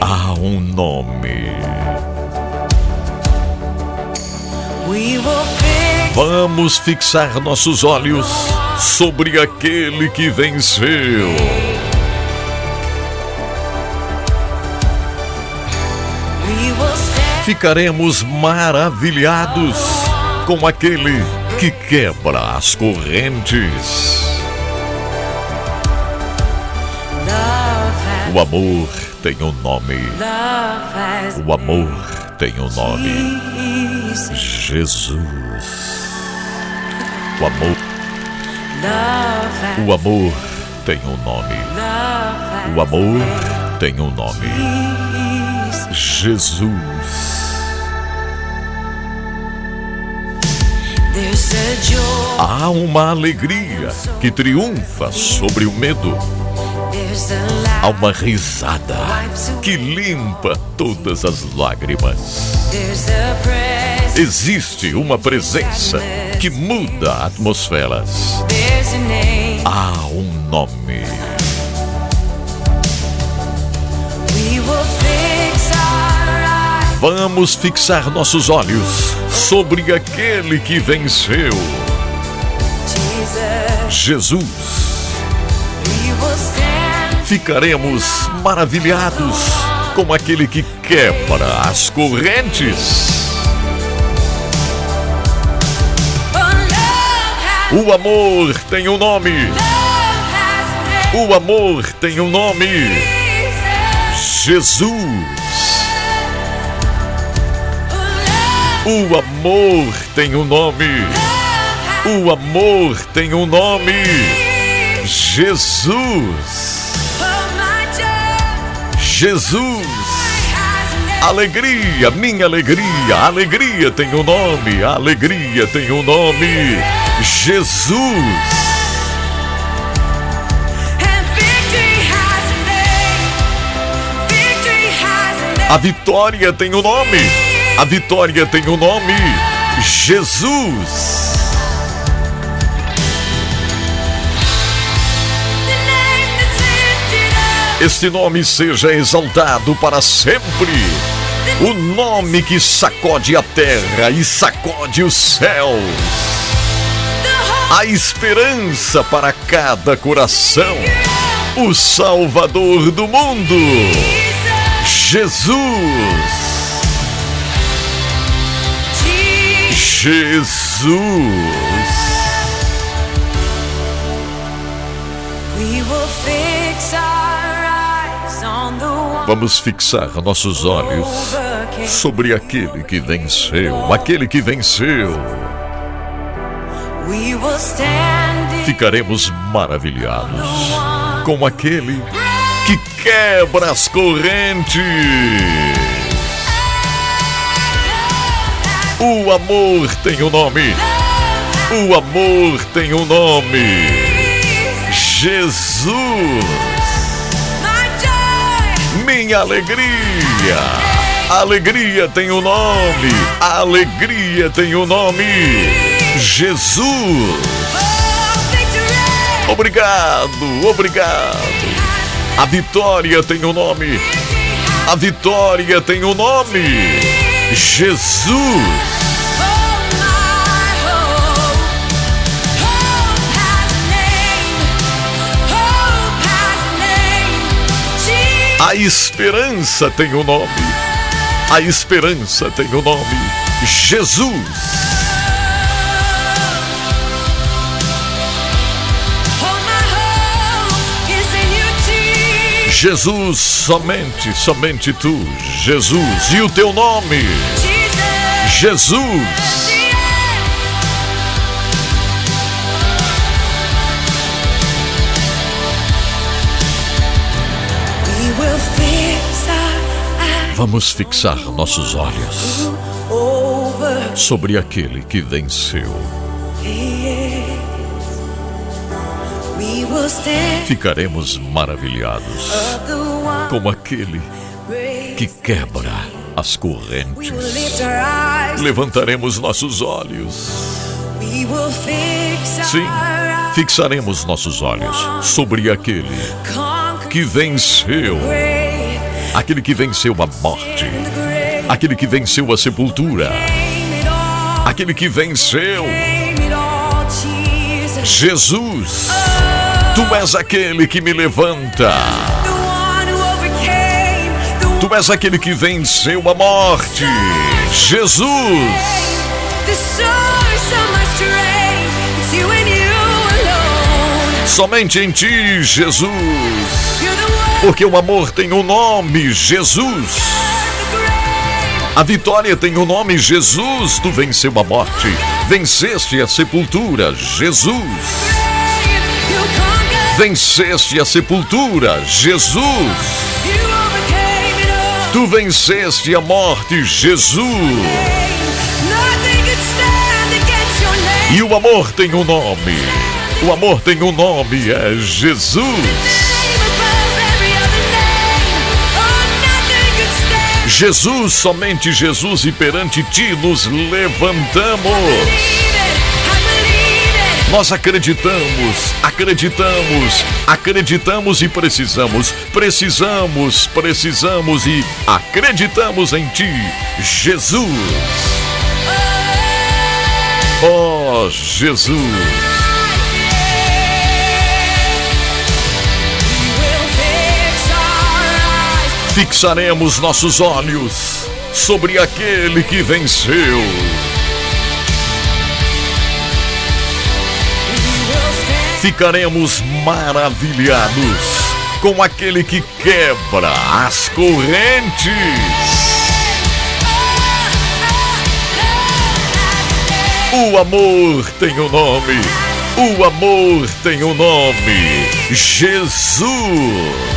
Há um nome. Vamos fixar nossos olhos sobre aquele que venceu. Ficaremos maravilhados com aquele que quebra as correntes. O amor tem um nome. O amor tem um nome. Jesus. O amor. O amor tem um nome. O amor tem um nome. Jesus. Há uma alegria que triunfa sobre o medo. Há uma risada que limpa todas as lágrimas. Existe uma presença que muda atmosferas. Há um nome. Vamos fixar nossos olhos sobre aquele que venceu. Jesus. Ficaremos maravilhados com aquele que quebra as correntes. O amor tem um nome. O amor tem um nome. Jesus. O amor tem um nome. O amor tem um nome. Jesus. Jesus. Alegria, minha alegria, alegria tem um nome, alegria tem um nome. Jesus. A vitória tem um nome. A vitória tem um nome. Jesus. Este nome seja exaltado para sempre. O nome que sacode a terra e sacode os céus. A esperança para cada coração. O Salvador do mundo. Jesus. Jesus. Vamos fixar nossos olhos sobre aquele que venceu, aquele que venceu. Ficaremos maravilhados com aquele que quebra as correntes. O amor tem um nome. O amor tem um nome. Jesus. Alegria. Alegria tem um nome. Alegria tem um nome. Jesus. Obrigado, obrigado. A vitória tem um nome. A vitória tem um nome. Jesus. A esperança tem um nome. A esperança tem o um nome. Jesus. Jesus, somente, somente tu, Jesus, e o teu nome, Jesus. Vamos fixar nossos olhos sobre aquele que venceu. Ficaremos maravilhados com aquele que quebra as correntes. Levantaremos nossos olhos. Sim, fixaremos nossos olhos sobre aquele que venceu aquele que venceu a morte, aquele que venceu a sepultura, aquele que venceu. Jesus, tu és aquele que me levanta. Tu és aquele que venceu a morte. Jesus. Somente em ti, Jesus. Porque o amor tem o um nome, Jesus. A vitória tem o um nome, Jesus. Tu venceu a morte, venceste a sepultura, Jesus. Venceste a sepultura, Jesus. Tu venceste a morte, Jesus. E o amor tem um nome. O amor tem um nome, é Jesus. Jesus, somente Jesus, e perante ti nos levantamos. Nós acreditamos, acreditamos, acreditamos e precisamos, precisamos, precisamos e acreditamos em Ti, Jesus. Oh, Jesus. Fixaremos nossos olhos sobre aquele que venceu. Ficaremos maravilhados com aquele que quebra as correntes. O amor tem o um nome, o amor tem o um nome, Jesus.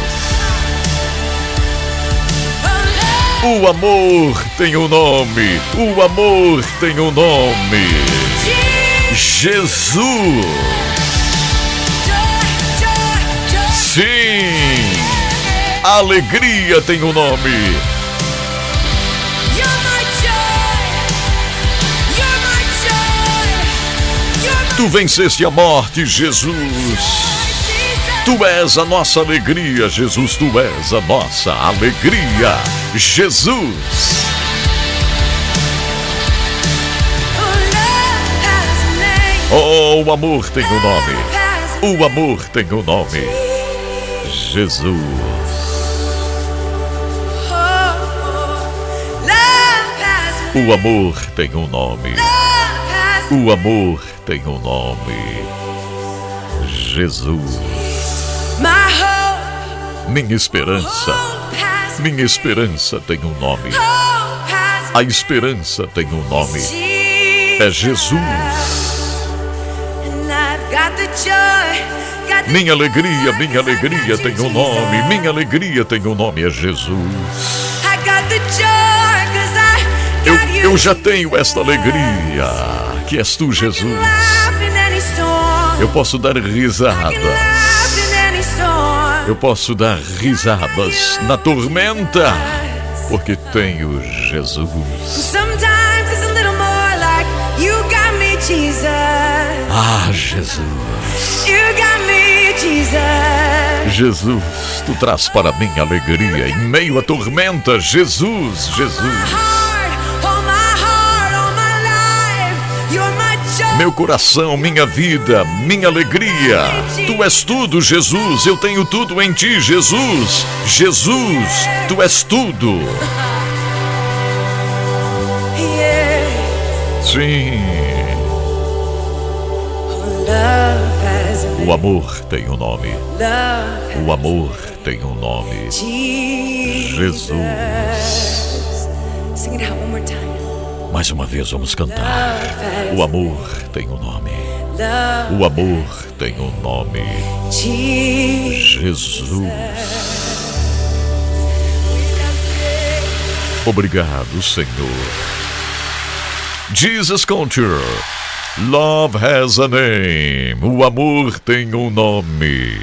O amor tem um nome. O amor tem um nome. Jesus. Sim. Alegria tem um nome. Tu venceste a morte, Jesus. Tu és a nossa alegria, Jesus, tu és a nossa alegria, Jesus. Oh, o amor tem um nome. O amor tem um nome. Jesus. O amor tem um nome. O amor tem um nome. Jesus. Minha esperança, minha esperança tem um nome. A esperança tem um nome. É Jesus. Minha alegria, minha alegria tem um nome. Minha alegria tem um nome, é Jesus. Eu, eu já tenho esta alegria, que és tu, Jesus. Eu posso dar risada eu posso dar risadas na tormenta, porque tenho Jesus. Ah, Jesus. Jesus, tu traz para mim alegria em meio à tormenta. Jesus, Jesus. Meu coração, minha vida, minha alegria. Tu és tudo, Jesus. Eu tenho tudo em ti, Jesus. Jesus, tu és tudo. Sim. O amor tem um nome. O amor tem um nome. Jesus. Sing it out one more time. Mais uma vez vamos cantar. O amor tem um nome. O amor tem um nome. Jesus. Obrigado, Senhor. Jesus Culture. Love has a name. O amor tem um nome.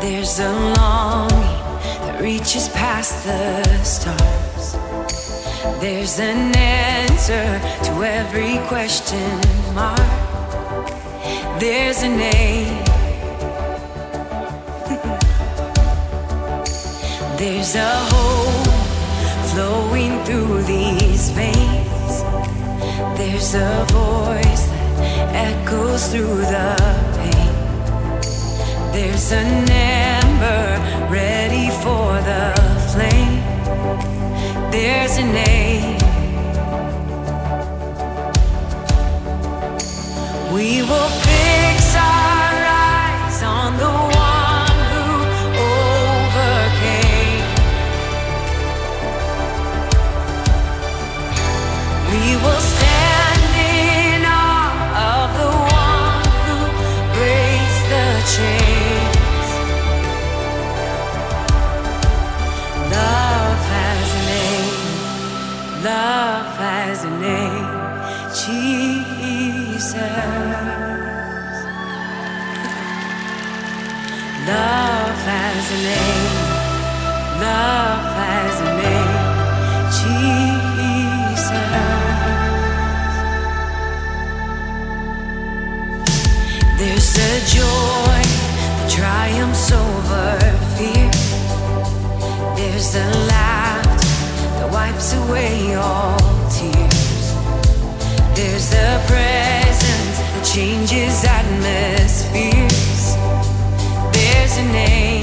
There's a longing that reaches past the stars. There's an answer to every question mark. There's a name. There's a hope flowing through these veins. There's a voice echoes through the pain. There's an ember ready for the flame. There's a name. We will fix our eyes on the one who overcame. We will Love has a name. Love has a name. Jesus. There's a joy that triumphs over fear. There's a laughter that wipes away all tears. There's a presence that changes atmospheres. There's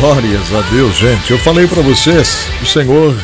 Glórias a Deus, gente. Eu falei para vocês, o Senhor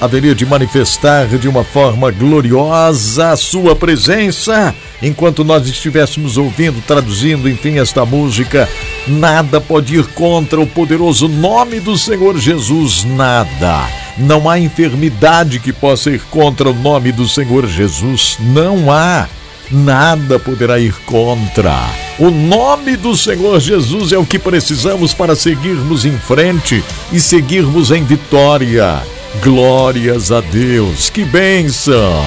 haveria de manifestar de uma forma gloriosa a sua presença enquanto nós estivéssemos ouvindo, traduzindo, enfim, esta música. Nada pode ir contra o poderoso nome do Senhor Jesus, nada. Não há enfermidade que possa ir contra o nome do Senhor Jesus, não há. Nada poderá ir contra. O nome do Senhor Jesus é o que precisamos para seguirmos em frente e seguirmos em vitória. Glórias a Deus, que bênção!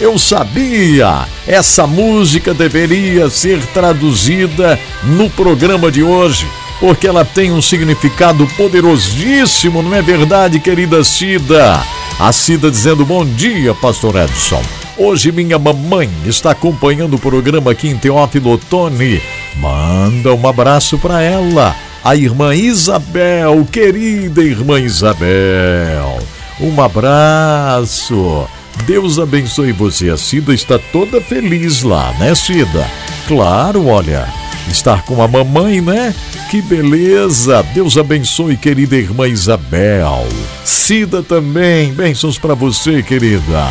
Eu sabia! Essa música deveria ser traduzida no programa de hoje, porque ela tem um significado poderosíssimo, não é verdade, querida Cida? A Cida dizendo bom dia, Pastor Edson. Hoje minha mamãe está acompanhando o programa aqui em Teófilo Otoni. Manda um abraço para ela, a irmã Isabel, querida irmã Isabel. Um abraço. Deus abençoe você. A Cida está toda feliz lá, né, Cida? Claro, olha, estar com a mamãe, né? Que beleza! Deus abençoe, querida irmã Isabel. Cida também, bênçãos para você, querida.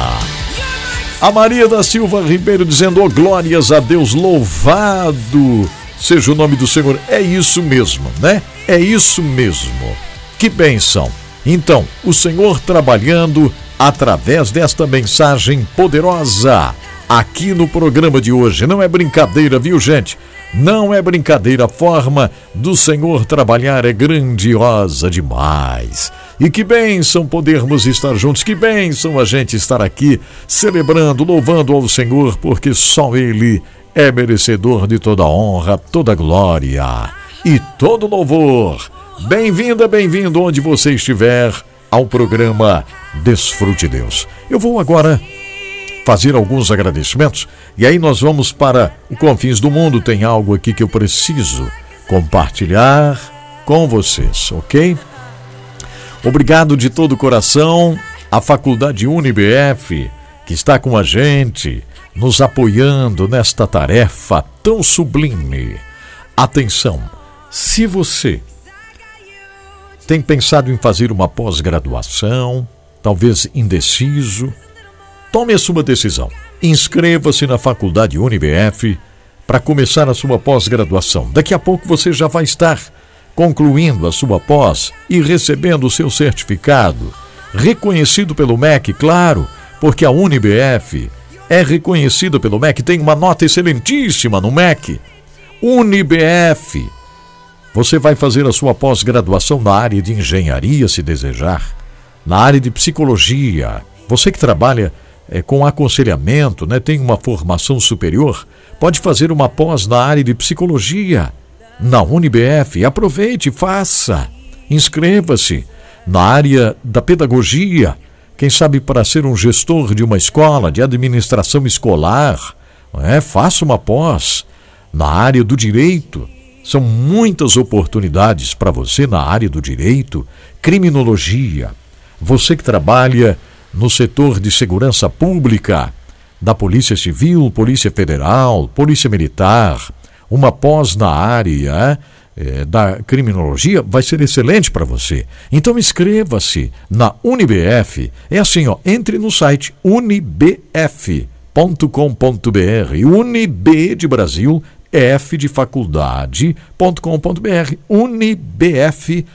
A Maria da Silva Ribeiro dizendo: oh, glórias a Deus, louvado seja o nome do Senhor. É isso mesmo, né? É isso mesmo. Que bênção. Então, o Senhor trabalhando através desta mensagem poderosa aqui no programa de hoje. Não é brincadeira, viu, gente? Não é brincadeira. A forma do Senhor trabalhar é grandiosa demais. E que bênção podermos estar juntos, que bênção a gente estar aqui celebrando, louvando ao Senhor, porque só Ele é merecedor de toda honra, toda glória e todo louvor. Bem-vinda, bem-vindo onde você estiver ao programa Desfrute Deus. Eu vou agora fazer alguns agradecimentos e aí nós vamos para o Confins do Mundo. Tem algo aqui que eu preciso compartilhar com vocês, ok? Obrigado de todo o coração à Faculdade UniBF, que está com a gente, nos apoiando nesta tarefa tão sublime. Atenção, se você tem pensado em fazer uma pós-graduação, talvez indeciso, tome a sua decisão. Inscreva-se na Faculdade UniBF para começar a sua pós-graduação. Daqui a pouco você já vai estar concluindo a sua pós e recebendo o seu certificado, reconhecido pelo MEC, claro, porque a UniBF é reconhecida pelo MEC, tem uma nota excelentíssima no MEC. UniBF. Você vai fazer a sua pós-graduação na área de engenharia, se desejar, na área de psicologia. Você que trabalha é, com aconselhamento, né, tem uma formação superior, pode fazer uma pós na área de psicologia na UniBF. Aproveite, faça. Inscreva-se na área da pedagogia. Quem sabe para ser um gestor de uma escola, de administração escolar, é? faça uma pós na área do direito. São muitas oportunidades para você na área do direito, criminologia. Você que trabalha no setor de segurança pública, da Polícia Civil, Polícia Federal, Polícia Militar, uma pós na área é, da criminologia vai ser excelente para você. Então inscreva-se na Unibf. É assim, ó, entre no site unibf.com.br, Unib de Brasil, F de faculdade.com.br, unibf.com.br.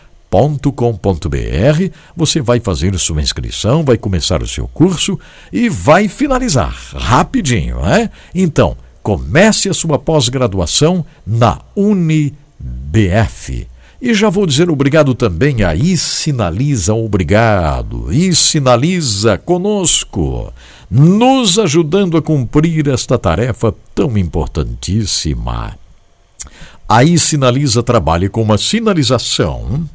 Você vai fazer sua inscrição, vai começar o seu curso e vai finalizar rapidinho, né? Então, comece a sua pós-graduação na UniBF. E já vou dizer obrigado também a I Sinaliza Obrigado. E sinaliza conosco nos ajudando a cumprir esta tarefa tão importantíssima. Aí sinaliza trabalha com uma sinalização,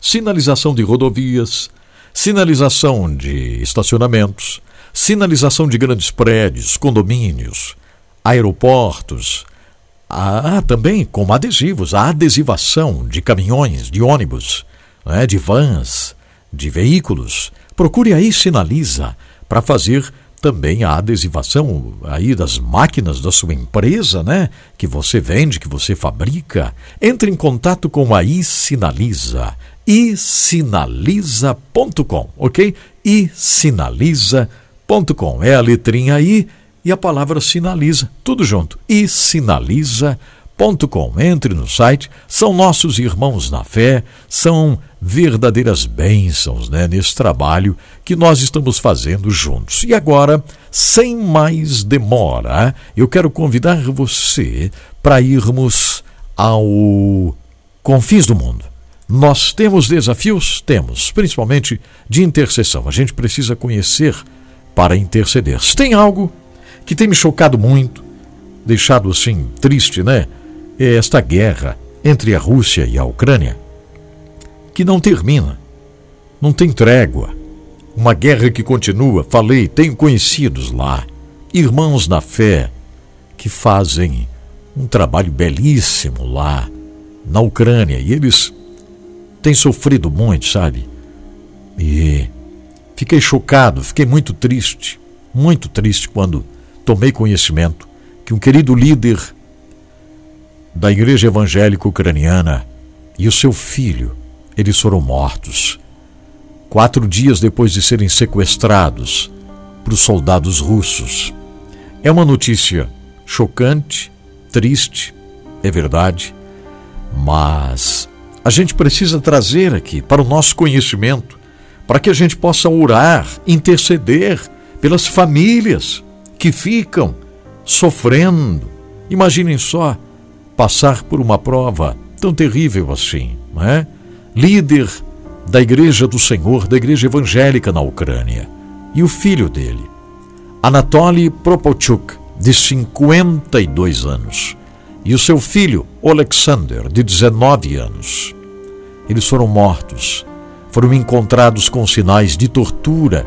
sinalização de rodovias, sinalização de estacionamentos, sinalização de grandes prédios, condomínios, aeroportos, ah, também com adesivos, a adesivação de caminhões, de ônibus, né, de vans, de veículos. Procure aí Sinaliza para fazer também a adesivação aí das máquinas da sua empresa, né? Que você vende, que você fabrica. Entre em contato com a iSinaliza, isinaliza.com, ok? isinaliza.com. É a letrinha I e a palavra sinaliza, tudo junto. isinaliza.com entre no site, são nossos irmãos na fé, são verdadeiras bênçãos né, nesse trabalho que nós estamos fazendo juntos. E agora, sem mais demora, eu quero convidar você para irmos ao Confins do Mundo. Nós temos desafios? Temos, principalmente de intercessão. A gente precisa conhecer para interceder. Se tem algo que tem me chocado muito, deixado assim triste, né? é esta guerra entre a Rússia e a Ucrânia, que não termina, não tem trégua. Uma guerra que continua. Falei, tenho conhecidos lá, irmãos na fé, que fazem um trabalho belíssimo lá na Ucrânia e eles têm sofrido muito, sabe? E fiquei chocado, fiquei muito triste, muito triste quando tomei conhecimento que um querido líder da Igreja Evangélica Ucraniana e o seu filho, eles foram mortos. Quatro dias depois de serem sequestrados por soldados russos. É uma notícia chocante, triste, é verdade, mas a gente precisa trazer aqui para o nosso conhecimento, para que a gente possa orar, interceder pelas famílias que ficam sofrendo. Imaginem só passar por uma prova tão terrível assim, não é? Líder da Igreja do Senhor, da Igreja Evangélica na Ucrânia, e o filho dele, Anatoly Propochuk, de 52 anos, e o seu filho, Alexander, de 19 anos. Eles foram mortos, foram encontrados com sinais de tortura.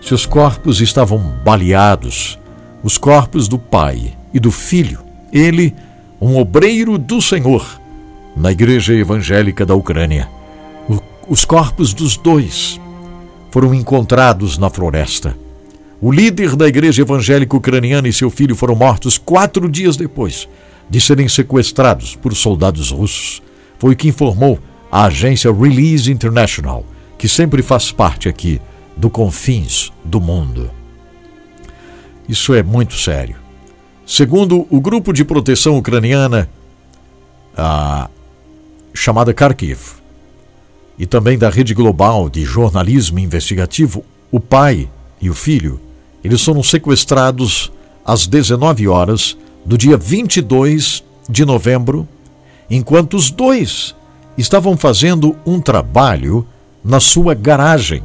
Seus corpos estavam baleados, os corpos do pai e do filho. Ele um obreiro do Senhor na Igreja Evangélica da Ucrânia. Os corpos dos dois foram encontrados na floresta. O líder da Igreja Evangélica Ucraniana e seu filho foram mortos quatro dias depois de serem sequestrados por soldados russos. Foi o que informou a agência Release International, que sempre faz parte aqui do Confins do Mundo. Isso é muito sério. Segundo o grupo de proteção ucraniana, a chamada Kharkiv, e também da rede global de jornalismo investigativo, o pai e o filho, eles foram sequestrados às 19 horas do dia 22 de novembro, enquanto os dois estavam fazendo um trabalho na sua garagem.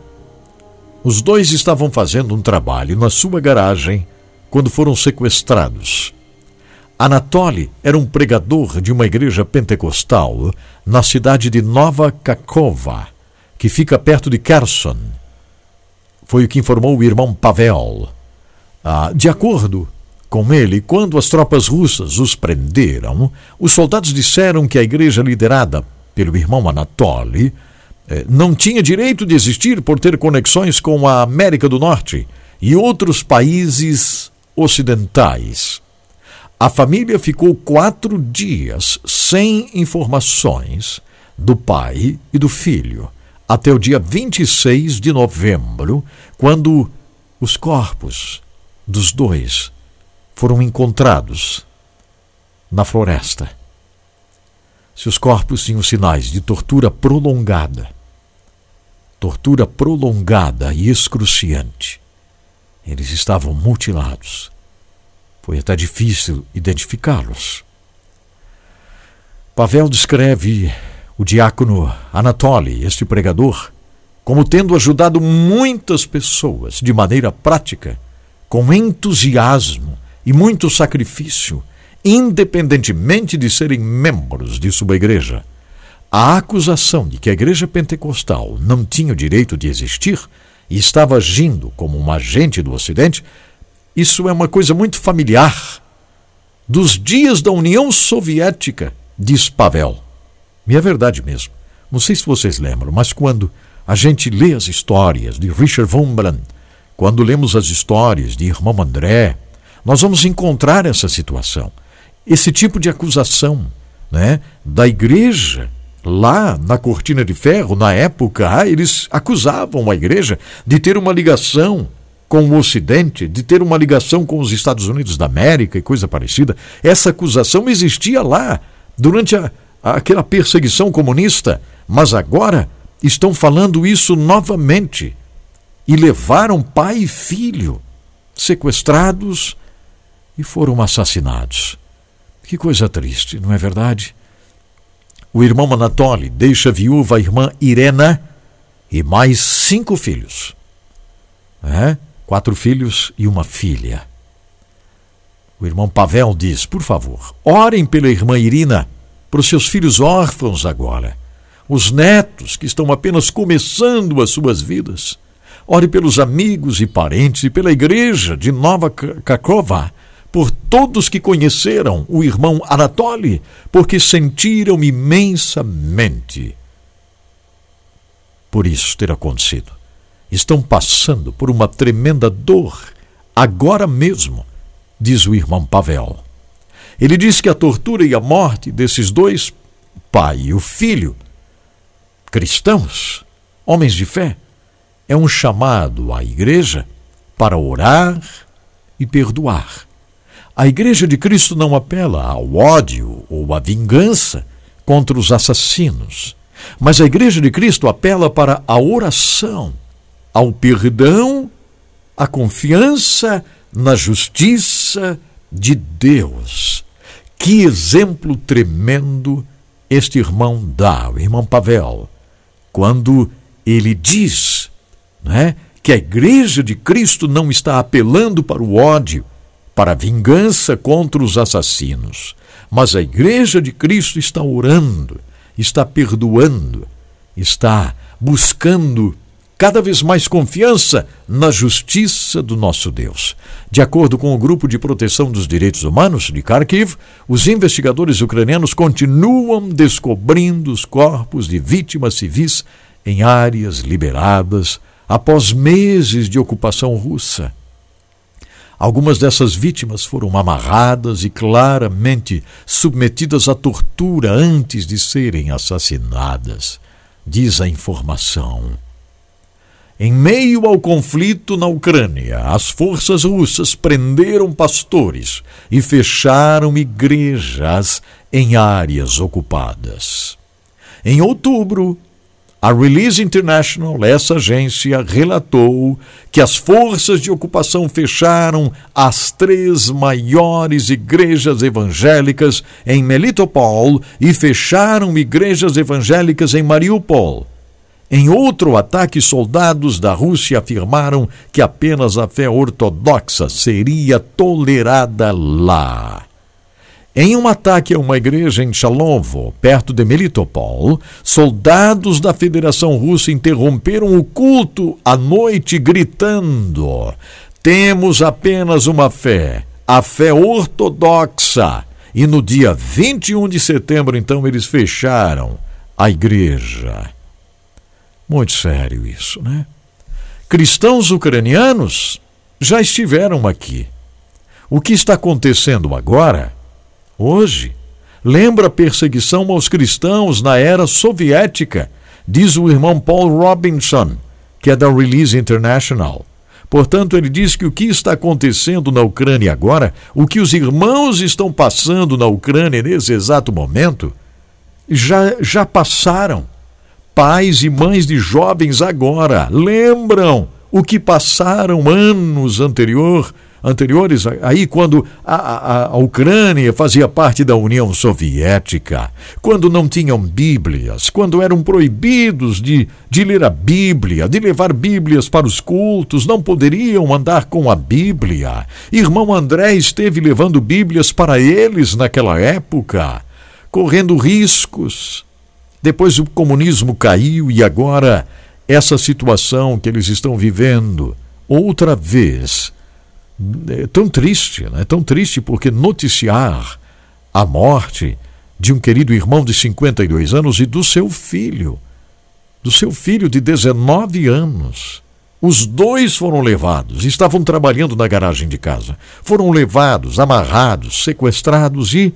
Os dois estavam fazendo um trabalho na sua garagem quando foram sequestrados. Anatoly era um pregador de uma igreja pentecostal na cidade de Nova Kakova, que fica perto de Kherson. Foi o que informou o irmão Pavel. Ah, de acordo com ele. Quando as tropas russas os prenderam, os soldados disseram que a igreja liderada pelo irmão Anatoly eh, não tinha direito de existir por ter conexões com a América do Norte e outros países ocidentais. A família ficou quatro dias sem informações do pai e do filho, até o dia 26 de novembro, quando os corpos dos dois foram encontrados na floresta. Seus corpos tinham sinais de tortura prolongada. Tortura prolongada e excruciante. Eles estavam mutilados. Foi até difícil identificá-los. Pavel descreve o diácono Anatoly, este pregador, como tendo ajudado muitas pessoas de maneira prática, com entusiasmo e muito sacrifício, independentemente de serem membros de sua igreja. A acusação de que a igreja pentecostal não tinha o direito de existir e estava agindo como um agente do Ocidente, isso é uma coisa muito familiar dos dias da União Soviética, diz Pavel. E é verdade mesmo. Não sei se vocês lembram, mas quando a gente lê as histórias de Richard Wurmbrand, quando lemos as histórias de irmão André, nós vamos encontrar essa situação. Esse tipo de acusação né, da igreja lá na Cortina de Ferro, na época, ah, eles acusavam a igreja de ter uma ligação com o Ocidente, de ter uma ligação com os Estados Unidos da América e coisa parecida. Essa acusação existia lá durante a, aquela perseguição comunista, mas agora estão falando isso novamente e levaram pai e filho sequestrados e foram assassinados. Que coisa triste, não é verdade? O irmão Anatoly deixa viúva a irmã Irena e mais cinco filhos. É? Quatro filhos e uma filha. O irmão Pavel diz: Por favor, orem pela irmã Irina para os seus filhos órfãos agora, os netos que estão apenas começando as suas vidas. Ore pelos amigos e parentes e pela igreja de Nova Kakova, por todos que conheceram o irmão Anatoly, porque sentiram imensamente por isso ter acontecido. Estão passando por uma tremenda dor agora mesmo, diz o irmão Pavel. Ele diz que a tortura e a morte desses dois, pai e o filho, cristãos, homens de fé, é um chamado à igreja para orar e perdoar. A igreja de Cristo não apela ao ódio ou à vingança contra os assassinos, mas a igreja de Cristo apela para a oração, ao perdão, à confiança na justiça de Deus. Que exemplo tremendo este irmão dá, o irmão Pavel, quando ele diz né, que a igreja de Cristo não está apelando para o ódio, para vingança contra os assassinos, mas a igreja de Cristo está orando, está perdoando, está buscando cada vez mais confiança na justiça do nosso Deus. De acordo com o Grupo de Proteção dos Direitos Humanos de Kharkiv, os investigadores ucranianos continuam descobrindo os corpos de vítimas civis em áreas liberadas após meses de ocupação russa. Algumas dessas vítimas foram amarradas e claramente submetidas à tortura antes de serem assassinadas, diz a informação. Em meio ao conflito na Ucrânia, as forças russas prenderam pastores e fecharam igrejas em áreas ocupadas. Em outubro, a Release International, essa agência, relatou que as forças de ocupação fecharam as três maiores igrejas evangélicas em Melitopol e fecharam igrejas evangélicas em Mariupol. Em outro ataque, soldados da Rússia afirmaram que apenas a fé ortodoxa seria tolerada lá. Em um ataque a uma igreja em Chalovo, perto de Melitopol, soldados da Federação Russa interromperam o culto à noite gritando: Temos apenas uma fé, a fé ortodoxa. E no dia 21 de setembro, então, eles fecharam a igreja. Muito sério isso, né? Cristãos ucranianos já estiveram aqui. O que está acontecendo agora, hoje, lembra a perseguição aos cristãos na era soviética, diz o irmão Paul Robinson, que é da Release International. Portanto, ele diz que o que está acontecendo na Ucrânia agora, o que os irmãos estão passando na Ucrânia nesse exato momento, já, já passaram. Pais e mães de jovens agora lembram o que passaram anos anterior anteriores, aí quando a, a, a, Ucrânia fazia parte da União Soviética, quando não tinham Bíblias, quando eram proibidos de, de ler a Bíblia, de levar Bíblias para os cultos, não poderiam andar com a Bíblia. Irmão André esteve levando Bíblias para eles naquela época, correndo riscos. Depois o comunismo caiu e agora essa situação que eles estão vivendo, outra vez é tão triste, né? tão triste porque noticiar a morte de um querido irmão de 52 anos e do seu filho, do seu filho de 19 anos. Os dois foram levados, estavam trabalhando na garagem de casa. Foram levados, amarrados, sequestrados e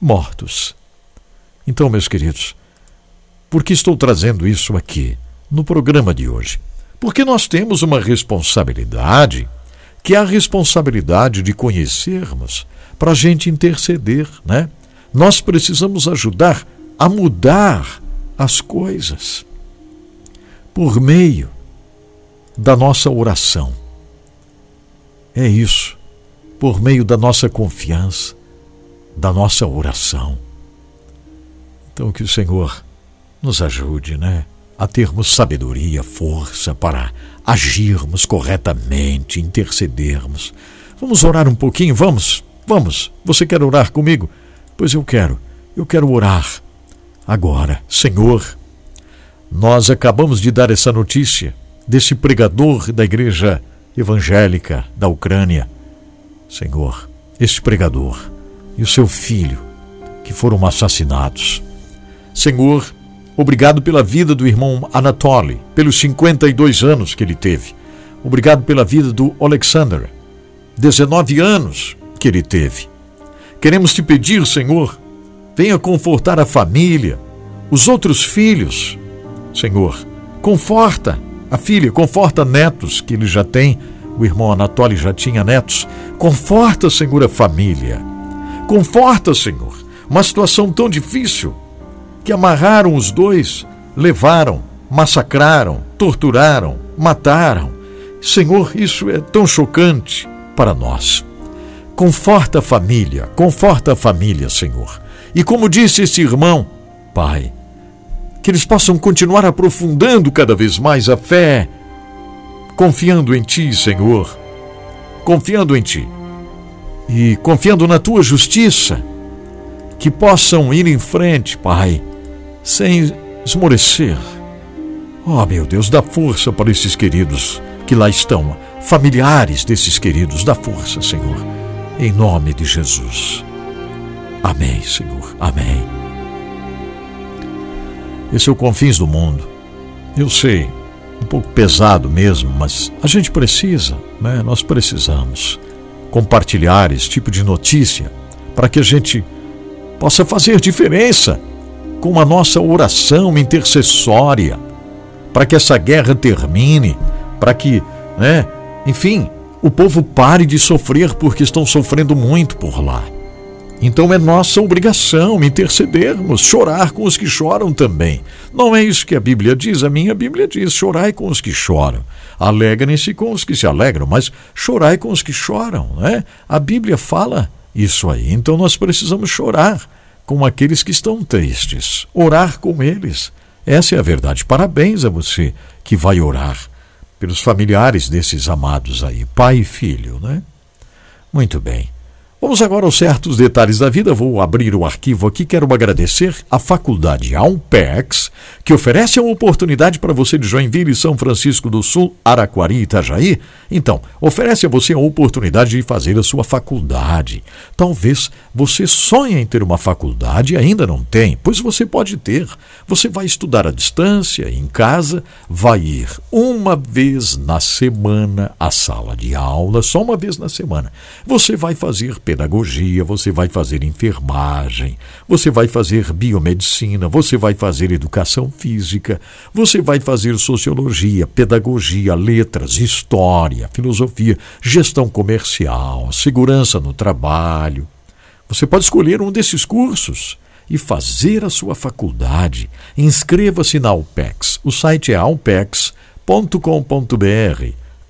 mortos. Então, meus queridos, por que estou trazendo isso aqui no programa de hoje? Porque nós temos uma responsabilidade que é a responsabilidade de conhecermos para a gente interceder, né? Nós precisamos ajudar a mudar as coisas por meio da nossa oração. É isso, por meio da nossa confiança, da nossa oração. Então que o Senhor nos ajude, né? A termos sabedoria, força para agirmos corretamente, intercedermos. Vamos orar um pouquinho? Vamos? Vamos. Você quer orar comigo? Pois eu quero. Eu quero orar. Agora, Senhor, nós acabamos de dar essa notícia desse pregador da igreja evangélica da Ucrânia. Senhor, esse pregador e o seu filho que foram assassinados. Senhor, Obrigado pela vida do irmão Anatoly, pelos 52 anos que ele teve. Obrigado pela vida do Alexander, 19 anos que ele teve. Queremos te pedir, Senhor, venha confortar a família, os outros filhos. Senhor, conforta a filha, conforta netos que ele já tem. O irmão Anatoly já tinha netos. Conforta, Senhor, a família. Conforta, Senhor, uma situação tão difícil que amarraram os dois, levaram, massacraram, torturaram, mataram. Senhor, isso é tão chocante para nós. Conforta a família, conforta a família, Senhor. E como disse esse irmão, Pai, que eles possam continuar aprofundando cada vez mais a fé, confiando em Ti, Senhor, confiando em Ti e confiando na Tua justiça, que possam ir em frente, Pai, sem esmorecer. Oh, meu Deus, dá força para esses queridos que lá estão, familiares desses queridos, dá força, Senhor, em nome de Jesus. Amém, Senhor, amém. Esse é o Confins do Mundo. Eu sei, um pouco pesado mesmo, mas a gente precisa, né? Nós precisamos compartilhar esse tipo de notícia para que a gente possa fazer diferença com a nossa oração intercessória, para que essa guerra termine, para que, né, enfim, o povo pare de sofrer porque estão sofrendo muito por lá. Então é nossa obrigação intercedermos, chorar com os que choram também. Não é isso que a Bíblia diz, a minha Bíblia diz: chorai com os que choram. Alegrem-se com os que se alegram, mas chorai com os que choram, né? A Bíblia fala isso aí. Então nós precisamos chorar com aqueles que estão tristes, orar com eles. Essa é a verdade. Parabéns a você que vai orar pelos familiares desses amados aí, pai e filho, né? Muito bem. Vamos agora aos certos detalhes da vida. Vou abrir o arquivo aqui. Quero agradecer à Faculdade Alpex, que oferece uma oportunidade para você de Joinville, São Francisco do Sul, Araquari e Itajaí. Então, oferece a você a oportunidade de fazer a sua faculdade. Talvez você sonhe em ter uma faculdade e ainda não tem, pois você pode ter. Você vai estudar à distância, em casa, vai ir uma vez na semana à sala de aula, só uma vez na semana. Você vai fazer pedagogia, você vai fazer enfermagem, você vai fazer biomedicina, você vai fazer educação física, você vai fazer sociologia, pedagogia, letras, história, filosofia, gestão comercial, segurança no trabalho. Você pode escolher um desses cursos e fazer a sua faculdade. Inscreva-se na Alpex. O site é alpex.com.br.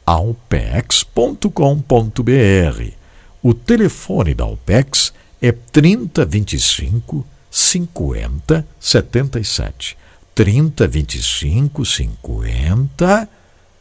alpex.com.br. O telefone da OPEX é 3025 50 77. 3025 50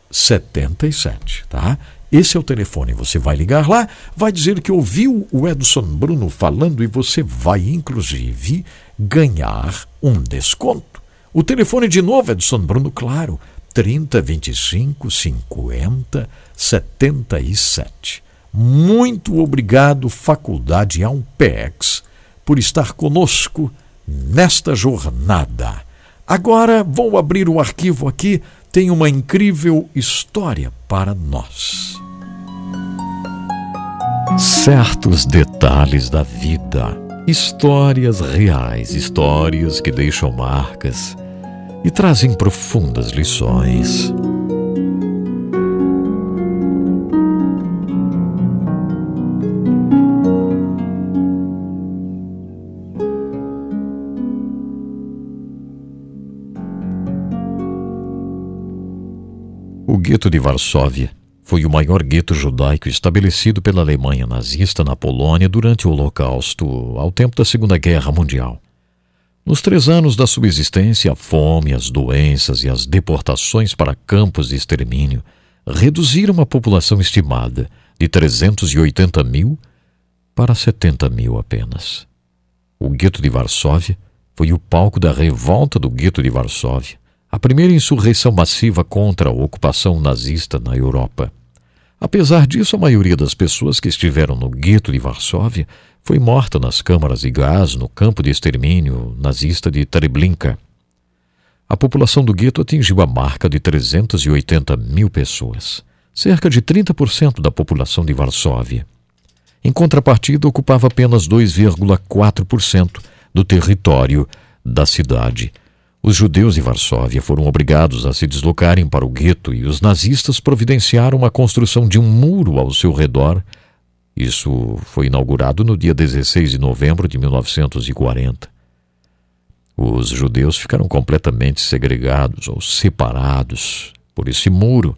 77, tá? Esse é o telefone. Você vai ligar lá, vai dizer que ouviu o Edson Bruno falando e você vai, inclusive, ganhar um desconto. O telefone de novo, Edson Bruno, claro, 3025 50 77. Muito obrigado, Faculdade Alpex, por estar conosco nesta jornada. Agora vou abrir o arquivo aqui, tem uma incrível história para nós. Certos detalhes da vida, histórias reais, histórias que deixam marcas e trazem profundas lições. Gueto de Varsóvia foi o maior gueto judaico estabelecido pela Alemanha nazista na Polônia durante o Holocausto, ao tempo da Segunda Guerra Mundial. Nos três anos da subsistência, a fome, as doenças e as deportações para campos de extermínio reduziram a população estimada de 380 mil para 70 mil apenas. O gueto de Varsóvia foi o palco da revolta do gueto de Varsóvia, a primeira insurreição massiva contra a ocupação nazista na Europa. Apesar disso, a maioria das pessoas que estiveram no gueto de Varsóvia foi morta nas câmaras de gás no campo de extermínio nazista de Treblinka. A população do gueto atingiu a marca de 380 mil pessoas, cerca de 30% da população de Varsóvia. Em contrapartida, ocupava apenas 2,4% do território da cidade os judeus de Varsóvia foram obrigados a se deslocarem para o gueto e os nazistas providenciaram a construção de um muro ao seu redor. Isso foi inaugurado no dia 16 de novembro de 1940. Os judeus ficaram completamente segregados ou separados por esse muro.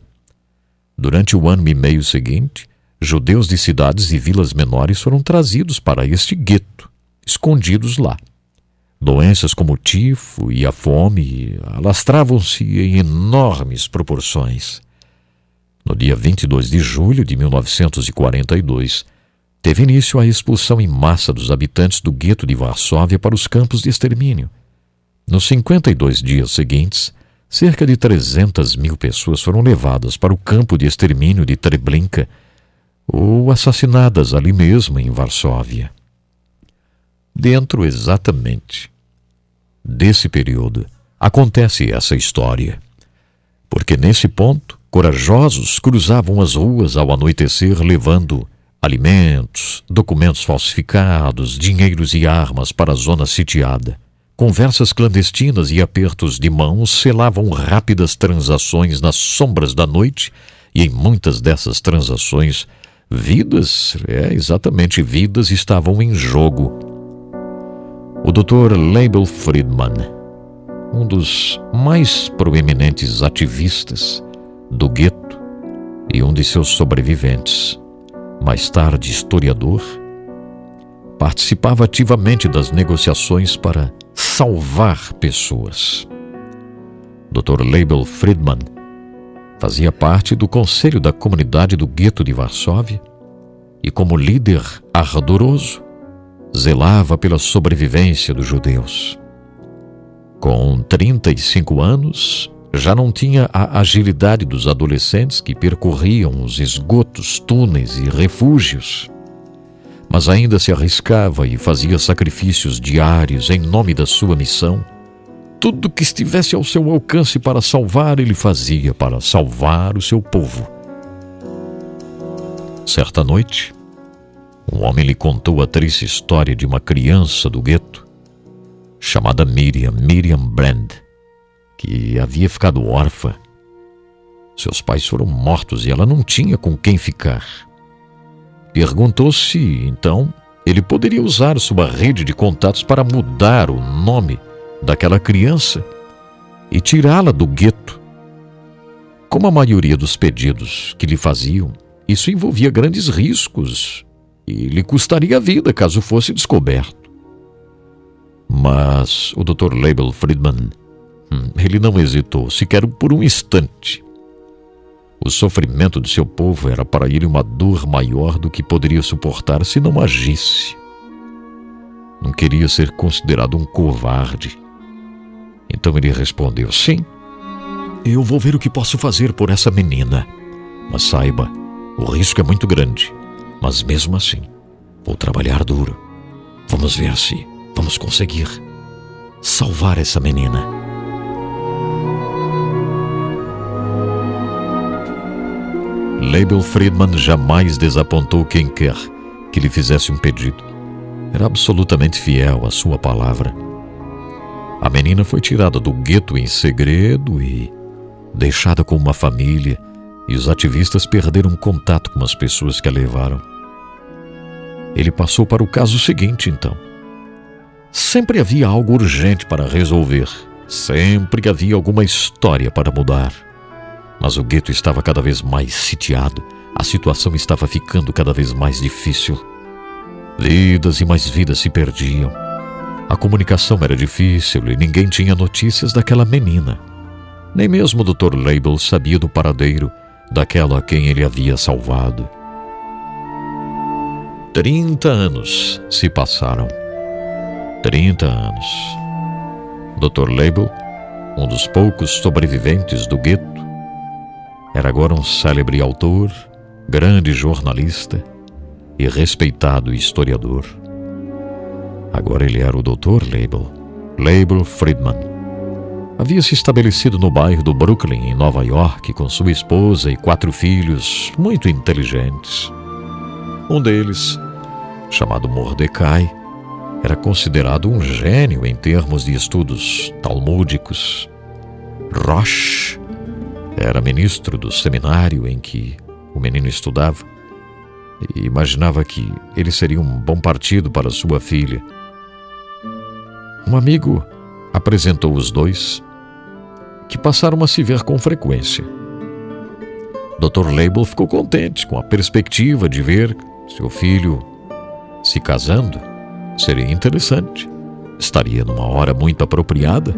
Durante o ano e meio seguinte, judeus de cidades e vilas menores foram trazidos para este gueto, escondidos lá. Doenças como o tifo e a fome alastravam-se em enormes proporções. No dia 22 de julho de 1942, teve início a expulsão em massa dos habitantes do gueto de Varsóvia para os campos de extermínio. Nos 52 dias seguintes, cerca de 300 mil pessoas foram levadas para o campo de extermínio de Treblinka ou assassinadas ali mesmo em Varsóvia dentro exatamente desse período acontece essa história. Porque nesse ponto, corajosos cruzavam as ruas ao anoitecer levando alimentos, documentos falsificados, dinheiros e armas para a zona sitiada. Conversas clandestinas e apertos de mãos selavam rápidas transações nas sombras da noite, e em muitas dessas transações, vidas, é exatamente vidas, estavam em jogo. O Dr. Label Friedman, um dos mais proeminentes ativistas do gueto e um de seus sobreviventes, mais tarde historiador, participava ativamente das negociações para salvar pessoas. Dr. Label Friedman fazia parte do conselho da comunidade do gueto de Varsóvia e, como líder ardoroso, zelava pela sobrevivência dos judeus. Com 35 anos, já não tinha a agilidade dos adolescentes que percorriam os esgotos, túneis e refúgios, mas ainda se arriscava e fazia sacrifícios diários em nome da sua missão. Tudo que estivesse ao seu alcance para salvar, ele fazia para salvar o seu povo. Certa noite, um homem lhe contou a triste história de uma criança do gueto, chamada Miriam, Miriam Brand, que havia ficado órfã. Seus pais foram mortos e ela não tinha com quem ficar. Perguntou se, então, ele poderia usar sua rede de contatos para mudar o nome daquela criança e tirá-la do gueto. Como a maioria dos pedidos que lhe faziam, isso envolvia grandes riscos e lhe custaria a vida caso fosse descoberto. Mas o Dr. Label Friedman, hum, ele não hesitou sequer por um instante. O sofrimento de seu povo era para ele uma dor maior do que poderia suportar se não agisse. Não queria ser considerado um covarde. Então ele respondeu: Sim, eu vou ver o que posso fazer por essa menina. Mas saiba, o risco é muito grande. Mas mesmo assim, vou trabalhar duro. Vamos ver se vamos conseguir salvar essa menina. Label Friedman jamais desapontou quem quer que lhe fizesse um pedido. Era absolutamente fiel à sua palavra. A menina foi tirada do gueto em segredo e deixada com uma família, e os ativistas perderam contato com as pessoas que a levaram. Ele passou para o caso seguinte, então. Sempre havia algo urgente para resolver. Sempre havia alguma história para mudar. Mas o gueto estava cada vez mais sitiado. A situação estava ficando cada vez mais difícil. Vidas e mais vidas se perdiam. A comunicação era difícil e ninguém tinha notícias daquela menina. Nem mesmo o Dr. Label sabia do paradeiro daquela a quem ele havia salvado. Trinta anos se passaram. Trinta anos. Dr. Label, um dos poucos sobreviventes do gueto, era agora um célebre autor, grande jornalista e respeitado historiador. Agora ele era o Dr. Label, Label Friedman. Havia se estabelecido no bairro do Brooklyn, em Nova York, com sua esposa e quatro filhos muito inteligentes. Um deles, chamado Mordecai, era considerado um gênio em termos de estudos talmúdicos. Roche era ministro do seminário em que o menino estudava e imaginava que ele seria um bom partido para sua filha. Um amigo apresentou os dois, que passaram a se ver com frequência. Dr. Label ficou contente com a perspectiva de ver seu filho se casando seria interessante. Estaria numa hora muito apropriada.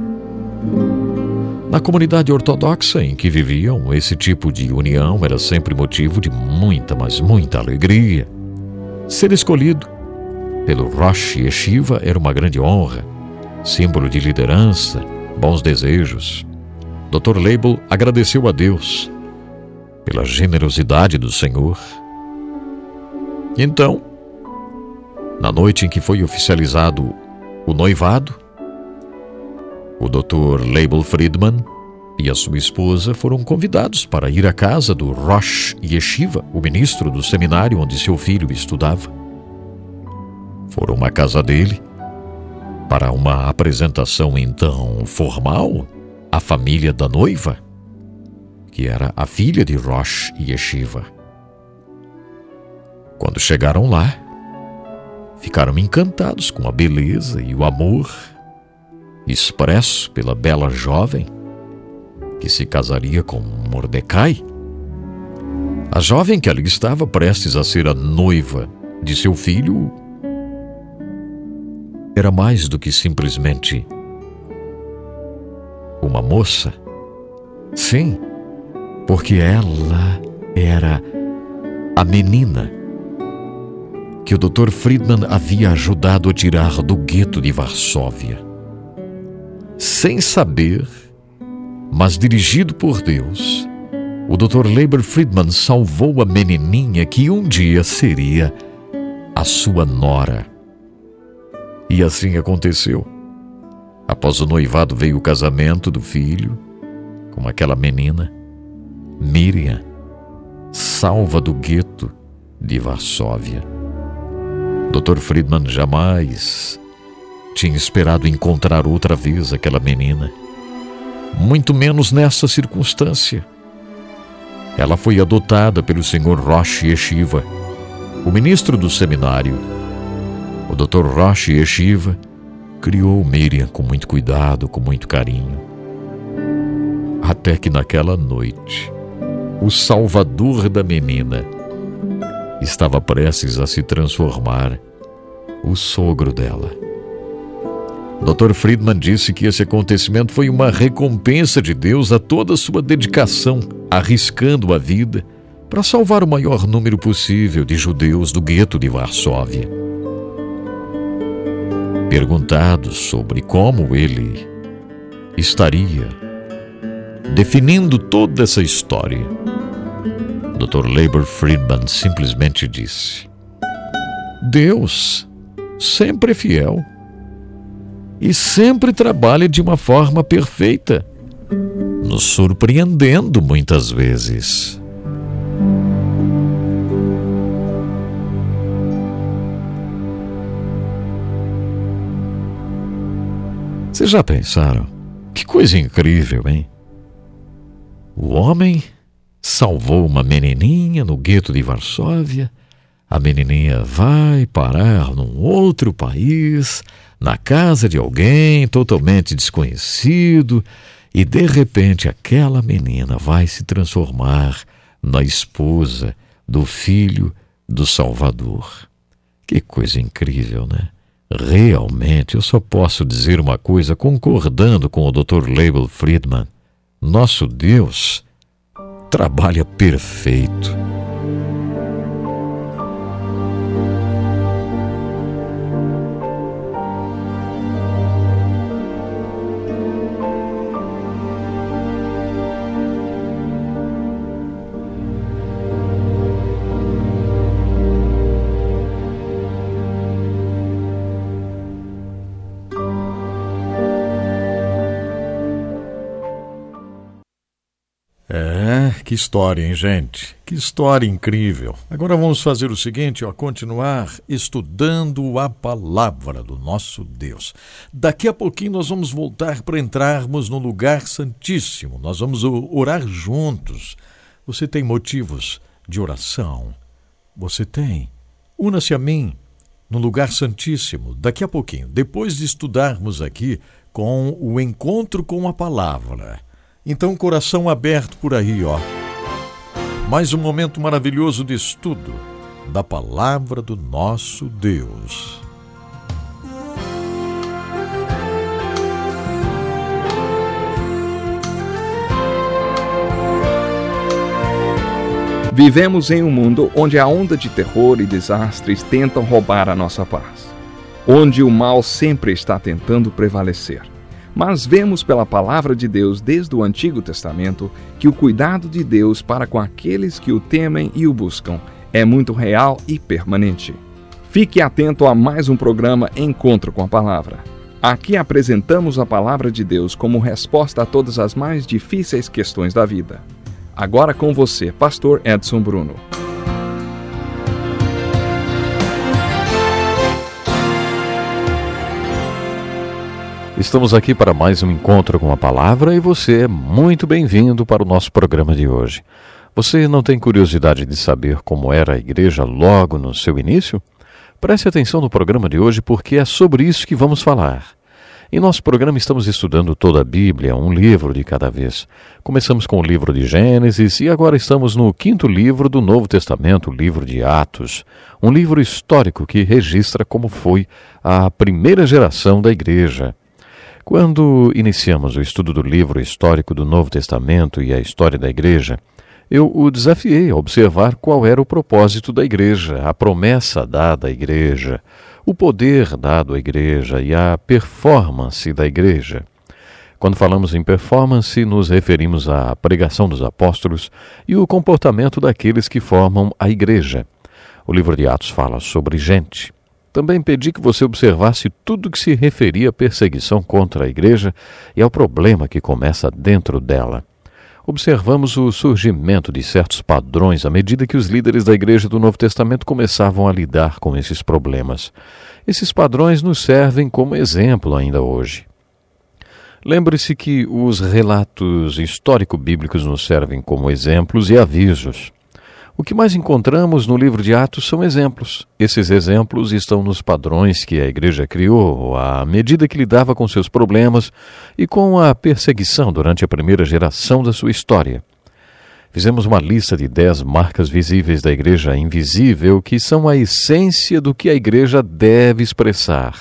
Na comunidade ortodoxa em que viviam, esse tipo de união era sempre motivo de muita, mas muita alegria. Ser escolhido pelo Rosh Yeshiva era uma grande honra, símbolo de liderança, bons desejos. Dr. Label agradeceu a Deus pela generosidade do Senhor. Então, na noite em que foi oficializado o noivado, o Dr. Label Friedman e a sua esposa foram convidados para ir à casa do Rosh Yeshiva, o ministro do seminário onde seu filho estudava. Foram à casa dele para uma apresentação então formal à família da noiva, que era a filha de Rosh Yeshiva. Quando chegaram lá, ficaram encantados com a beleza e o amor expresso pela bela jovem que se casaria com Mordecai. A jovem que ali estava prestes a ser a noiva de seu filho era mais do que simplesmente uma moça. Sim, porque ela era a menina que o Dr. Friedman havia ajudado a tirar do gueto de Varsóvia. Sem saber, mas dirigido por Deus, o Dr. Leiber Friedman salvou a menininha que um dia seria a sua nora. E assim aconteceu. Após o noivado veio o casamento do filho com aquela menina, Miriam, salva do gueto de Varsóvia. Dr. Friedman jamais tinha esperado encontrar outra vez aquela menina, muito menos nessa circunstância. Ela foi adotada pelo Sr. Roche Yeshiva, o ministro do seminário. O Dr. Roche Yeshiva criou Miriam com muito cuidado, com muito carinho. Até que naquela noite, o salvador da menina estava prestes a se transformar o sogro dela. Dr. Friedman disse que esse acontecimento foi uma recompensa de Deus a toda a sua dedicação, arriscando a vida para salvar o maior número possível de judeus do gueto de Varsóvia. Perguntado sobre como ele estaria definindo toda essa história, Dr. Labor Friedman simplesmente disse: Deus sempre é fiel e sempre trabalha de uma forma perfeita, nos surpreendendo muitas vezes. Vocês já pensaram? Que coisa incrível, hein? O homem salvou uma menininha no gueto de Varsóvia. A menininha vai parar num outro país, na casa de alguém totalmente desconhecido, e de repente aquela menina vai se transformar na esposa do filho do Salvador. Que coisa incrível, né? Realmente, eu só posso dizer uma coisa concordando com o Dr. Label Friedman. Nosso Deus trabalha perfeito. Que história, hein, gente? Que história incrível. Agora vamos fazer o seguinte, ó, continuar estudando a palavra do nosso Deus. Daqui a pouquinho nós vamos voltar para entrarmos no lugar santíssimo. Nós vamos orar juntos. Você tem motivos de oração? Você tem? Una-se a mim no lugar santíssimo. Daqui a pouquinho, depois de estudarmos aqui com o encontro com a palavra. Então, coração aberto por aí, ó. Mais um momento maravilhoso de estudo da palavra do nosso Deus. Vivemos em um mundo onde a onda de terror e desastres tentam roubar a nossa paz, onde o mal sempre está tentando prevalecer. Mas vemos pela palavra de Deus desde o Antigo Testamento que o cuidado de Deus para com aqueles que o temem e o buscam é muito real e permanente. Fique atento a mais um programa Encontro com a Palavra. Aqui apresentamos a palavra de Deus como resposta a todas as mais difíceis questões da vida. Agora com você, Pastor Edson Bruno. Estamos aqui para mais um encontro com a palavra e você é muito bem-vindo para o nosso programa de hoje. Você não tem curiosidade de saber como era a igreja logo no seu início? Preste atenção no programa de hoje porque é sobre isso que vamos falar. Em nosso programa estamos estudando toda a Bíblia, um livro de cada vez. Começamos com o livro de Gênesis e agora estamos no quinto livro do Novo Testamento, o livro de Atos, um livro histórico que registra como foi a primeira geração da igreja. Quando iniciamos o estudo do livro histórico do Novo Testamento e a história da Igreja, eu o desafiei a observar qual era o propósito da igreja, a promessa dada à igreja, o poder dado à igreja e a performance da igreja. Quando falamos em performance, nos referimos à pregação dos apóstolos e o comportamento daqueles que formam a igreja. O livro de Atos fala sobre gente. Também pedi que você observasse tudo que se referia à perseguição contra a igreja e ao problema que começa dentro dela observamos o surgimento de certos padrões à medida que os líderes da Igreja do Novo Testamento começavam a lidar com esses problemas. Esses padrões nos servem como exemplo ainda hoje. Lembre-se que os relatos histórico-bíblicos nos servem como exemplos e avisos. O que mais encontramos no livro de Atos são exemplos. Esses exemplos estão nos padrões que a igreja criou à medida que lidava com seus problemas e com a perseguição durante a primeira geração da sua história. Fizemos uma lista de dez marcas visíveis da igreja invisível que são a essência do que a igreja deve expressar.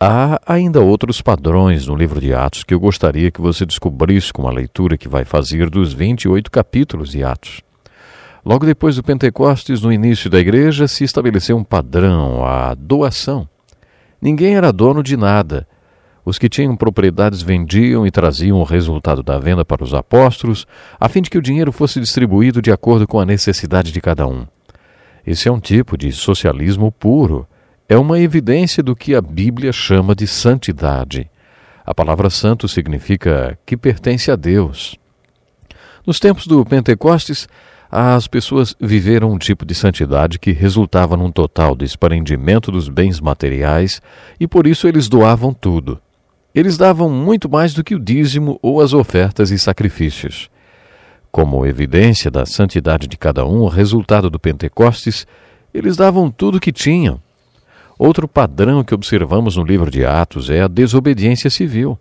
Há ainda outros padrões no livro de Atos que eu gostaria que você descobrisse com a leitura que vai fazer dos 28 capítulos de Atos. Logo depois do Pentecostes, no início da igreja, se estabeleceu um padrão, a doação. Ninguém era dono de nada. Os que tinham propriedades vendiam e traziam o resultado da venda para os apóstolos, a fim de que o dinheiro fosse distribuído de acordo com a necessidade de cada um. Esse é um tipo de socialismo puro. É uma evidência do que a Bíblia chama de santidade. A palavra santo significa que pertence a Deus. Nos tempos do Pentecostes, as pessoas viveram um tipo de santidade que resultava num total desprendimento dos bens materiais e por isso eles doavam tudo. Eles davam muito mais do que o dízimo ou as ofertas e sacrifícios. Como evidência da santidade de cada um, resultado do Pentecostes, eles davam tudo o que tinham. Outro padrão que observamos no livro de Atos é a desobediência civil.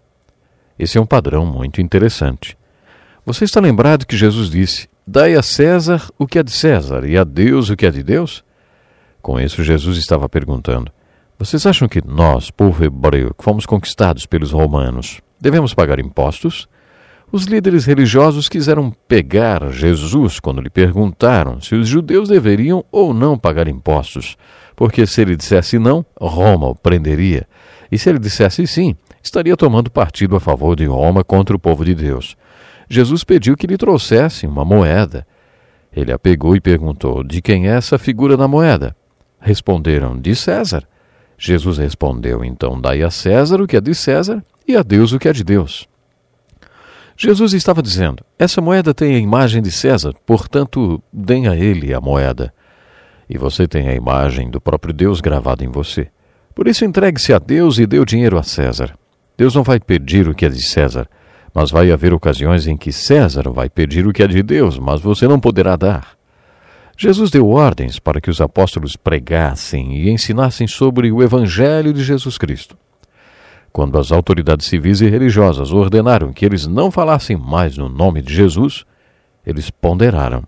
Esse é um padrão muito interessante. Você está lembrado que Jesus disse: Dai a César o que é de César e a Deus o que é de Deus? Com isso, Jesus estava perguntando: Vocês acham que nós, povo hebreu, que fomos conquistados pelos romanos, devemos pagar impostos? Os líderes religiosos quiseram pegar Jesus quando lhe perguntaram se os judeus deveriam ou não pagar impostos, porque se ele dissesse não, Roma o prenderia, e se ele dissesse sim, estaria tomando partido a favor de Roma contra o povo de Deus. Jesus pediu que lhe trouxessem uma moeda. Ele a pegou e perguntou: De quem é essa figura na moeda? Responderam: De César. Jesus respondeu: Então dai a César o que é de César e a Deus o que é de Deus. Jesus estava dizendo: Essa moeda tem a imagem de César, portanto, deem a ele a moeda. E você tem a imagem do próprio Deus gravada em você. Por isso, entregue-se a Deus e dê o dinheiro a César. Deus não vai pedir o que é de César, mas vai haver ocasiões em que César vai pedir o que é de Deus, mas você não poderá dar. Jesus deu ordens para que os apóstolos pregassem e ensinassem sobre o Evangelho de Jesus Cristo. Quando as autoridades civis e religiosas ordenaram que eles não falassem mais no nome de Jesus, eles ponderaram.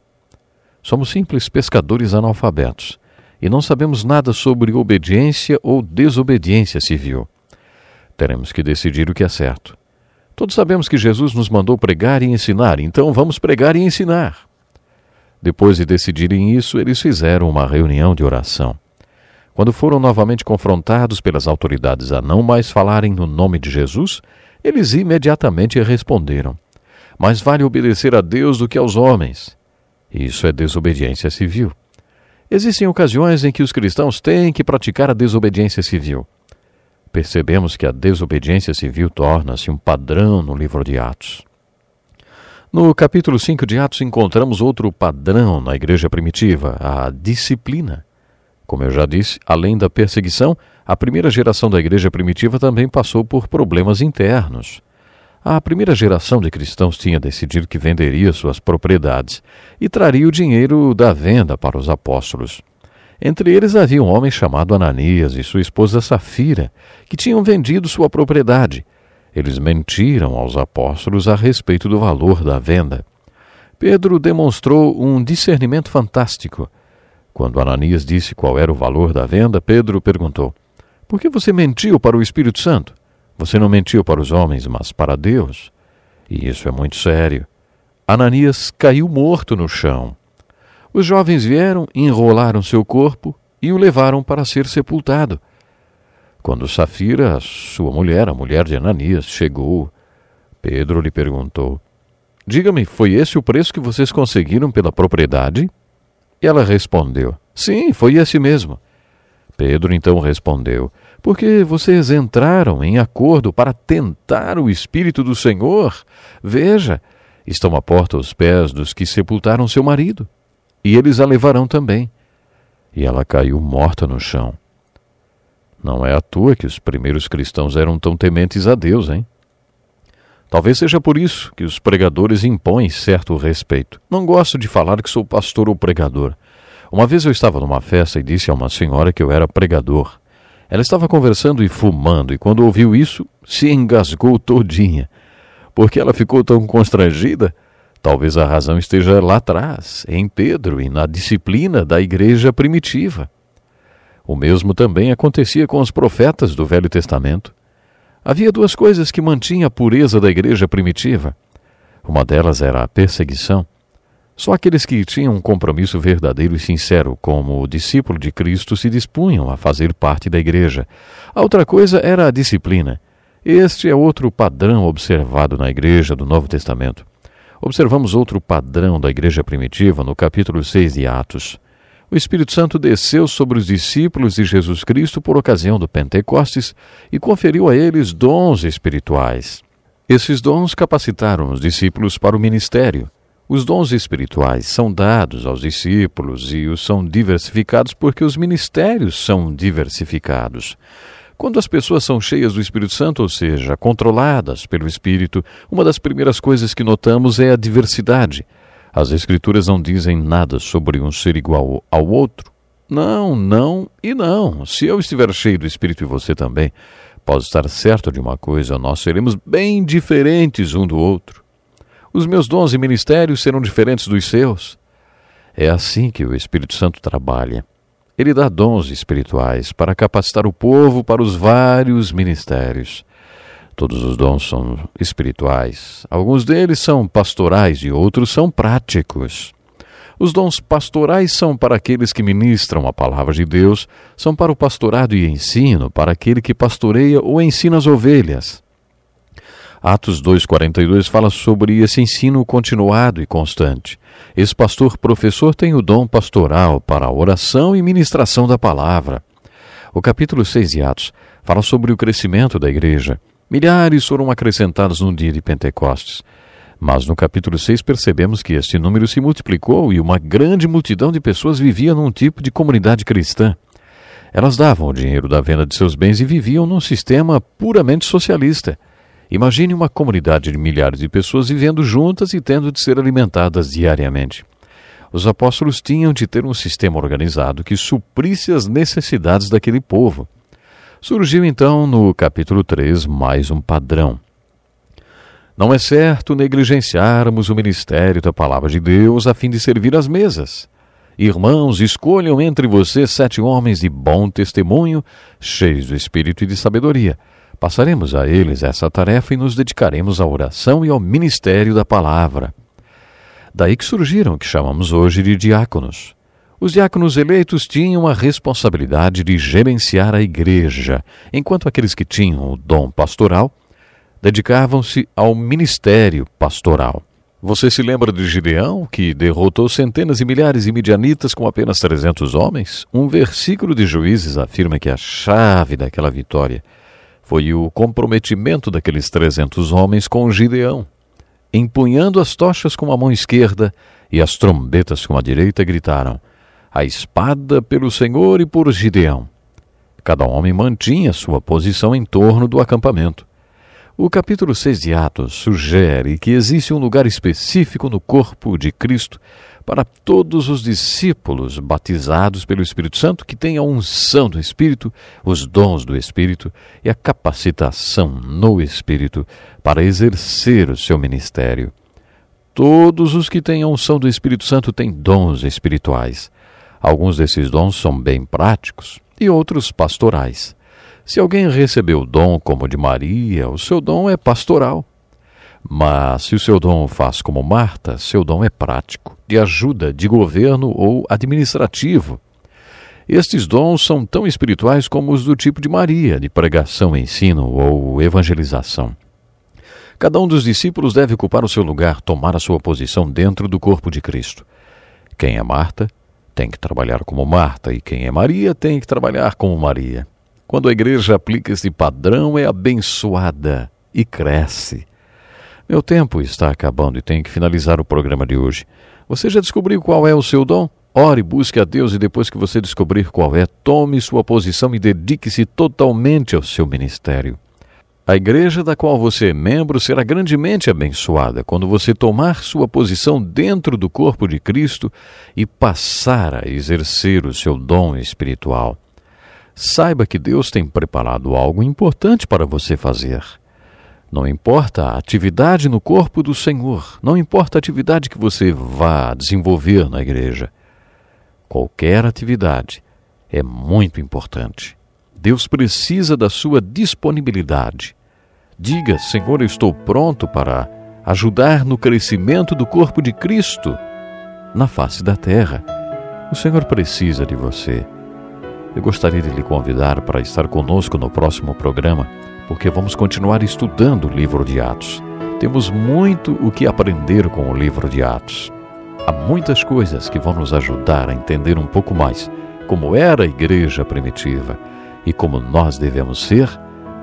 Somos simples pescadores analfabetos e não sabemos nada sobre obediência ou desobediência civil. Teremos que decidir o que é certo. Todos sabemos que Jesus nos mandou pregar e ensinar, então vamos pregar e ensinar. Depois de decidirem isso, eles fizeram uma reunião de oração. Quando foram novamente confrontados pelas autoridades a não mais falarem no nome de Jesus, eles imediatamente responderam: Mais vale obedecer a Deus do que aos homens. Isso é desobediência civil. Existem ocasiões em que os cristãos têm que praticar a desobediência civil percebemos que a desobediência civil torna-se um padrão no livro de Atos. No capítulo 5 de Atos encontramos outro padrão na igreja primitiva, a disciplina. Como eu já disse, além da perseguição, a primeira geração da igreja primitiva também passou por problemas internos. A primeira geração de cristãos tinha decidido que venderia suas propriedades e traria o dinheiro da venda para os apóstolos. Entre eles havia um homem chamado Ananias e sua esposa Safira, que tinham vendido sua propriedade. Eles mentiram aos apóstolos a respeito do valor da venda. Pedro demonstrou um discernimento fantástico. Quando Ananias disse qual era o valor da venda, Pedro perguntou: Por que você mentiu para o Espírito Santo? Você não mentiu para os homens, mas para Deus. E isso é muito sério. Ananias caiu morto no chão. Os jovens vieram, enrolaram seu corpo e o levaram para ser sepultado. Quando Safira, sua mulher, a mulher de Ananias, chegou, Pedro lhe perguntou: Diga-me, foi esse o preço que vocês conseguiram pela propriedade? E ela respondeu: Sim, foi esse mesmo. Pedro então respondeu: Porque vocês entraram em acordo para tentar o Espírito do Senhor? Veja, estão à porta os pés dos que sepultaram seu marido, e eles a levarão também. E ela caiu morta no chão. Não é à toa que os primeiros cristãos eram tão tementes a Deus, hein? Talvez seja por isso que os pregadores impõem certo respeito. Não gosto de falar que sou pastor ou pregador. Uma vez eu estava numa festa e disse a uma senhora que eu era pregador. Ela estava conversando e fumando, e quando ouviu isso, se engasgou todinha. Porque ela ficou tão constrangida? Talvez a razão esteja lá atrás, em Pedro e na disciplina da igreja primitiva. O mesmo também acontecia com os profetas do Velho Testamento. Havia duas coisas que mantinham a pureza da igreja primitiva. Uma delas era a perseguição. Só aqueles que tinham um compromisso verdadeiro e sincero como o discípulo de Cristo se dispunham a fazer parte da igreja. A outra coisa era a disciplina. Este é outro padrão observado na igreja do Novo Testamento. Observamos outro padrão da igreja primitiva no capítulo 6 de Atos o Espírito Santo desceu sobre os discípulos de Jesus Cristo por ocasião do Pentecostes e conferiu a eles dons espirituais. Esses dons capacitaram os discípulos para o ministério. Os dons espirituais são dados aos discípulos e os são diversificados porque os ministérios são diversificados. Quando as pessoas são cheias do Espírito Santo, ou seja, controladas pelo Espírito, uma das primeiras coisas que notamos é a diversidade. As Escrituras não dizem nada sobre um ser igual ao outro. Não, não e não. Se eu estiver cheio do Espírito e você também, pode estar certo de uma coisa: nós seremos bem diferentes um do outro. Os meus dons e ministérios serão diferentes dos seus. É assim que o Espírito Santo trabalha. Ele dá dons espirituais para capacitar o povo para os vários ministérios. Todos os dons são espirituais. Alguns deles são pastorais e outros são práticos. Os dons pastorais são para aqueles que ministram a palavra de Deus, são para o pastorado e ensino, para aquele que pastoreia ou ensina as ovelhas. Atos 2,42 fala sobre esse ensino continuado e constante. Esse pastor professor tem o dom pastoral para a oração e ministração da palavra. O capítulo 6 de Atos fala sobre o crescimento da igreja. Milhares foram acrescentados no dia de Pentecostes. Mas no capítulo 6 percebemos que este número se multiplicou e uma grande multidão de pessoas vivia num tipo de comunidade cristã. Elas davam o dinheiro da venda de seus bens e viviam num sistema puramente socialista. Imagine uma comunidade de milhares de pessoas vivendo juntas e tendo de ser alimentadas diariamente. Os apóstolos tinham de ter um sistema organizado que suprisse as necessidades daquele povo. Surgiu então no capítulo 3 mais um padrão. Não é certo negligenciarmos o ministério da palavra de Deus a fim de servir às mesas. Irmãos, escolham entre vocês sete homens de bom testemunho, cheios do espírito e de sabedoria. Passaremos a eles essa tarefa e nos dedicaremos à oração e ao ministério da palavra. Daí que surgiram o que chamamos hoje de diáconos. Os diáconos eleitos tinham a responsabilidade de gerenciar a igreja, enquanto aqueles que tinham o dom pastoral dedicavam-se ao ministério pastoral. Você se lembra de Gideão, que derrotou centenas e milhares de midianitas com apenas 300 homens? Um versículo de Juízes afirma que a chave daquela vitória foi o comprometimento daqueles 300 homens com Gideão. Empunhando as tochas com a mão esquerda e as trombetas com a direita, gritaram: a espada pelo Senhor e por Gideão. Cada homem mantinha sua posição em torno do acampamento. O capítulo 6 de Atos sugere que existe um lugar específico no corpo de Cristo para todos os discípulos batizados pelo Espírito Santo que têm a unção do Espírito, os dons do Espírito e a capacitação no Espírito para exercer o seu ministério. Todos os que têm a unção do Espírito Santo têm dons espirituais. Alguns desses dons são bem práticos e outros pastorais. Se alguém recebeu o dom como de Maria, o seu dom é pastoral. Mas se o seu dom faz como Marta, seu dom é prático, de ajuda, de governo ou administrativo. Estes dons são tão espirituais como os do tipo de Maria, de pregação, ensino ou evangelização. Cada um dos discípulos deve ocupar o seu lugar, tomar a sua posição dentro do corpo de Cristo. Quem é Marta tem que trabalhar como Marta, e quem é Maria tem que trabalhar como Maria. Quando a igreja aplica este padrão, é abençoada e cresce. Meu tempo está acabando e tenho que finalizar o programa de hoje. Você já descobriu qual é o seu dom? Ore, busque a Deus e depois que você descobrir qual é, tome sua posição e dedique-se totalmente ao seu ministério. A igreja da qual você é membro será grandemente abençoada quando você tomar sua posição dentro do corpo de Cristo e passar a exercer o seu dom espiritual. Saiba que Deus tem preparado algo importante para você fazer. Não importa a atividade no corpo do Senhor, não importa a atividade que você vá desenvolver na igreja. Qualquer atividade é muito importante. Deus precisa da sua disponibilidade. Diga, Senhor, eu estou pronto para ajudar no crescimento do corpo de Cristo na face da terra. O Senhor precisa de você. Eu gostaria de lhe convidar para estar conosco no próximo programa, porque vamos continuar estudando o livro de Atos. Temos muito o que aprender com o livro de Atos. Há muitas coisas que vão nos ajudar a entender um pouco mais como era a igreja primitiva e como nós devemos ser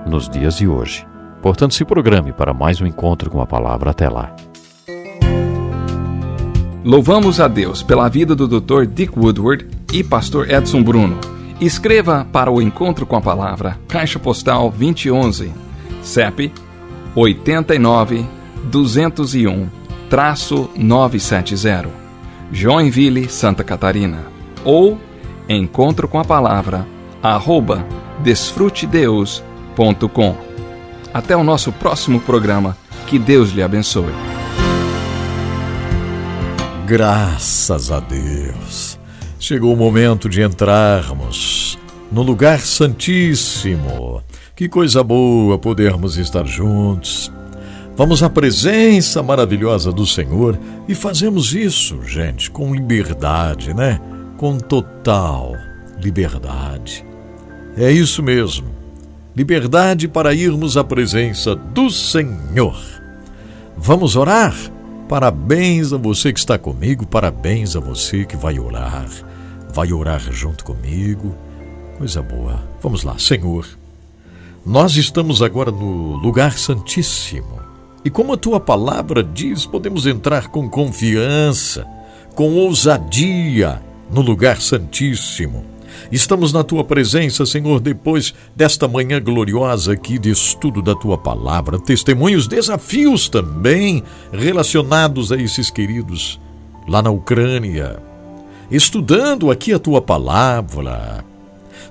nos dias de hoje. Portanto, se programe para mais um encontro com a palavra até lá. Louvamos a Deus pela vida do Dr. Dick Woodward e pastor Edson Bruno. Escreva para o encontro com a palavra Caixa Postal 2011, CEP 89 201 traço 970, Joinville, Santa Catarina, ou encontro com a palavra arroba desfrutedeus.com. Até o nosso próximo programa. Que Deus lhe abençoe. Graças a Deus. Chegou o momento de entrarmos no lugar santíssimo. Que coisa boa podermos estar juntos. Vamos à presença maravilhosa do Senhor e fazemos isso, gente, com liberdade, né? Com total liberdade. É isso mesmo. Liberdade para irmos à presença do Senhor. Vamos orar? Parabéns a você que está comigo, parabéns a você que vai orar. Vai orar junto comigo. Coisa boa. Vamos lá, Senhor. Nós estamos agora no lugar santíssimo. E como a tua palavra diz, podemos entrar com confiança, com ousadia no lugar santíssimo Estamos na tua presença, Senhor, depois desta manhã gloriosa aqui de estudo da tua palavra, testemunhos, desafios também relacionados a esses queridos lá na Ucrânia, estudando aqui a tua palavra.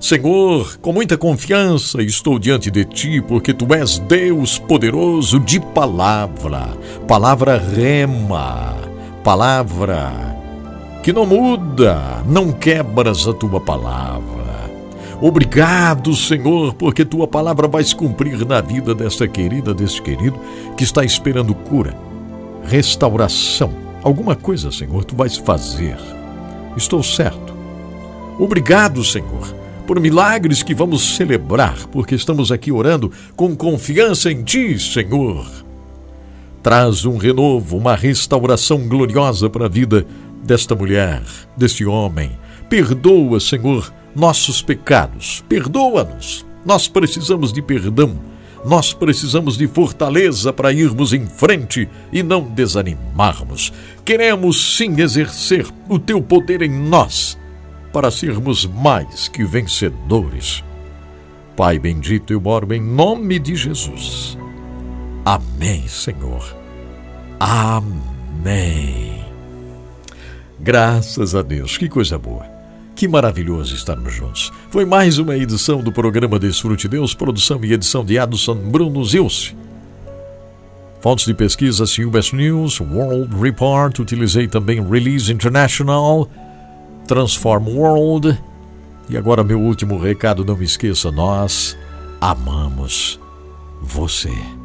Senhor, com muita confiança estou diante de ti, porque tu és Deus poderoso de palavra, palavra rema, palavra que não muda, não quebras a tua palavra. Obrigado, Senhor, porque tua palavra vai se cumprir na vida desta querida, deste querido que está esperando cura, restauração. Alguma coisa, Senhor, tu vais fazer. Estou certo. Obrigado, Senhor, por milagres que vamos celebrar, porque estamos aqui orando com confiança em Ti, Senhor. Traz um renovo, uma restauração gloriosa para a vida desta mulher, deste homem. Perdoa, Senhor, nossos pecados. Perdoa-nos. Nós precisamos de perdão. Nós precisamos de fortaleza para irmos em frente e não desanimarmos. Queremos sim exercer o teu poder em nós para sermos mais que vencedores. Pai bendito, eu oro em nome de Jesus. Amém, Senhor. Amém. Graças a Deus, que coisa boa. Que maravilhoso estarmos juntos. Foi mais uma edição do programa Desfrute Deus, produção e edição de Adson Bruno Zilce. Fontes de pesquisa CBS News, World Report, utilizei também Release International, Transform World. E agora meu último recado, não me esqueça, nós amamos você.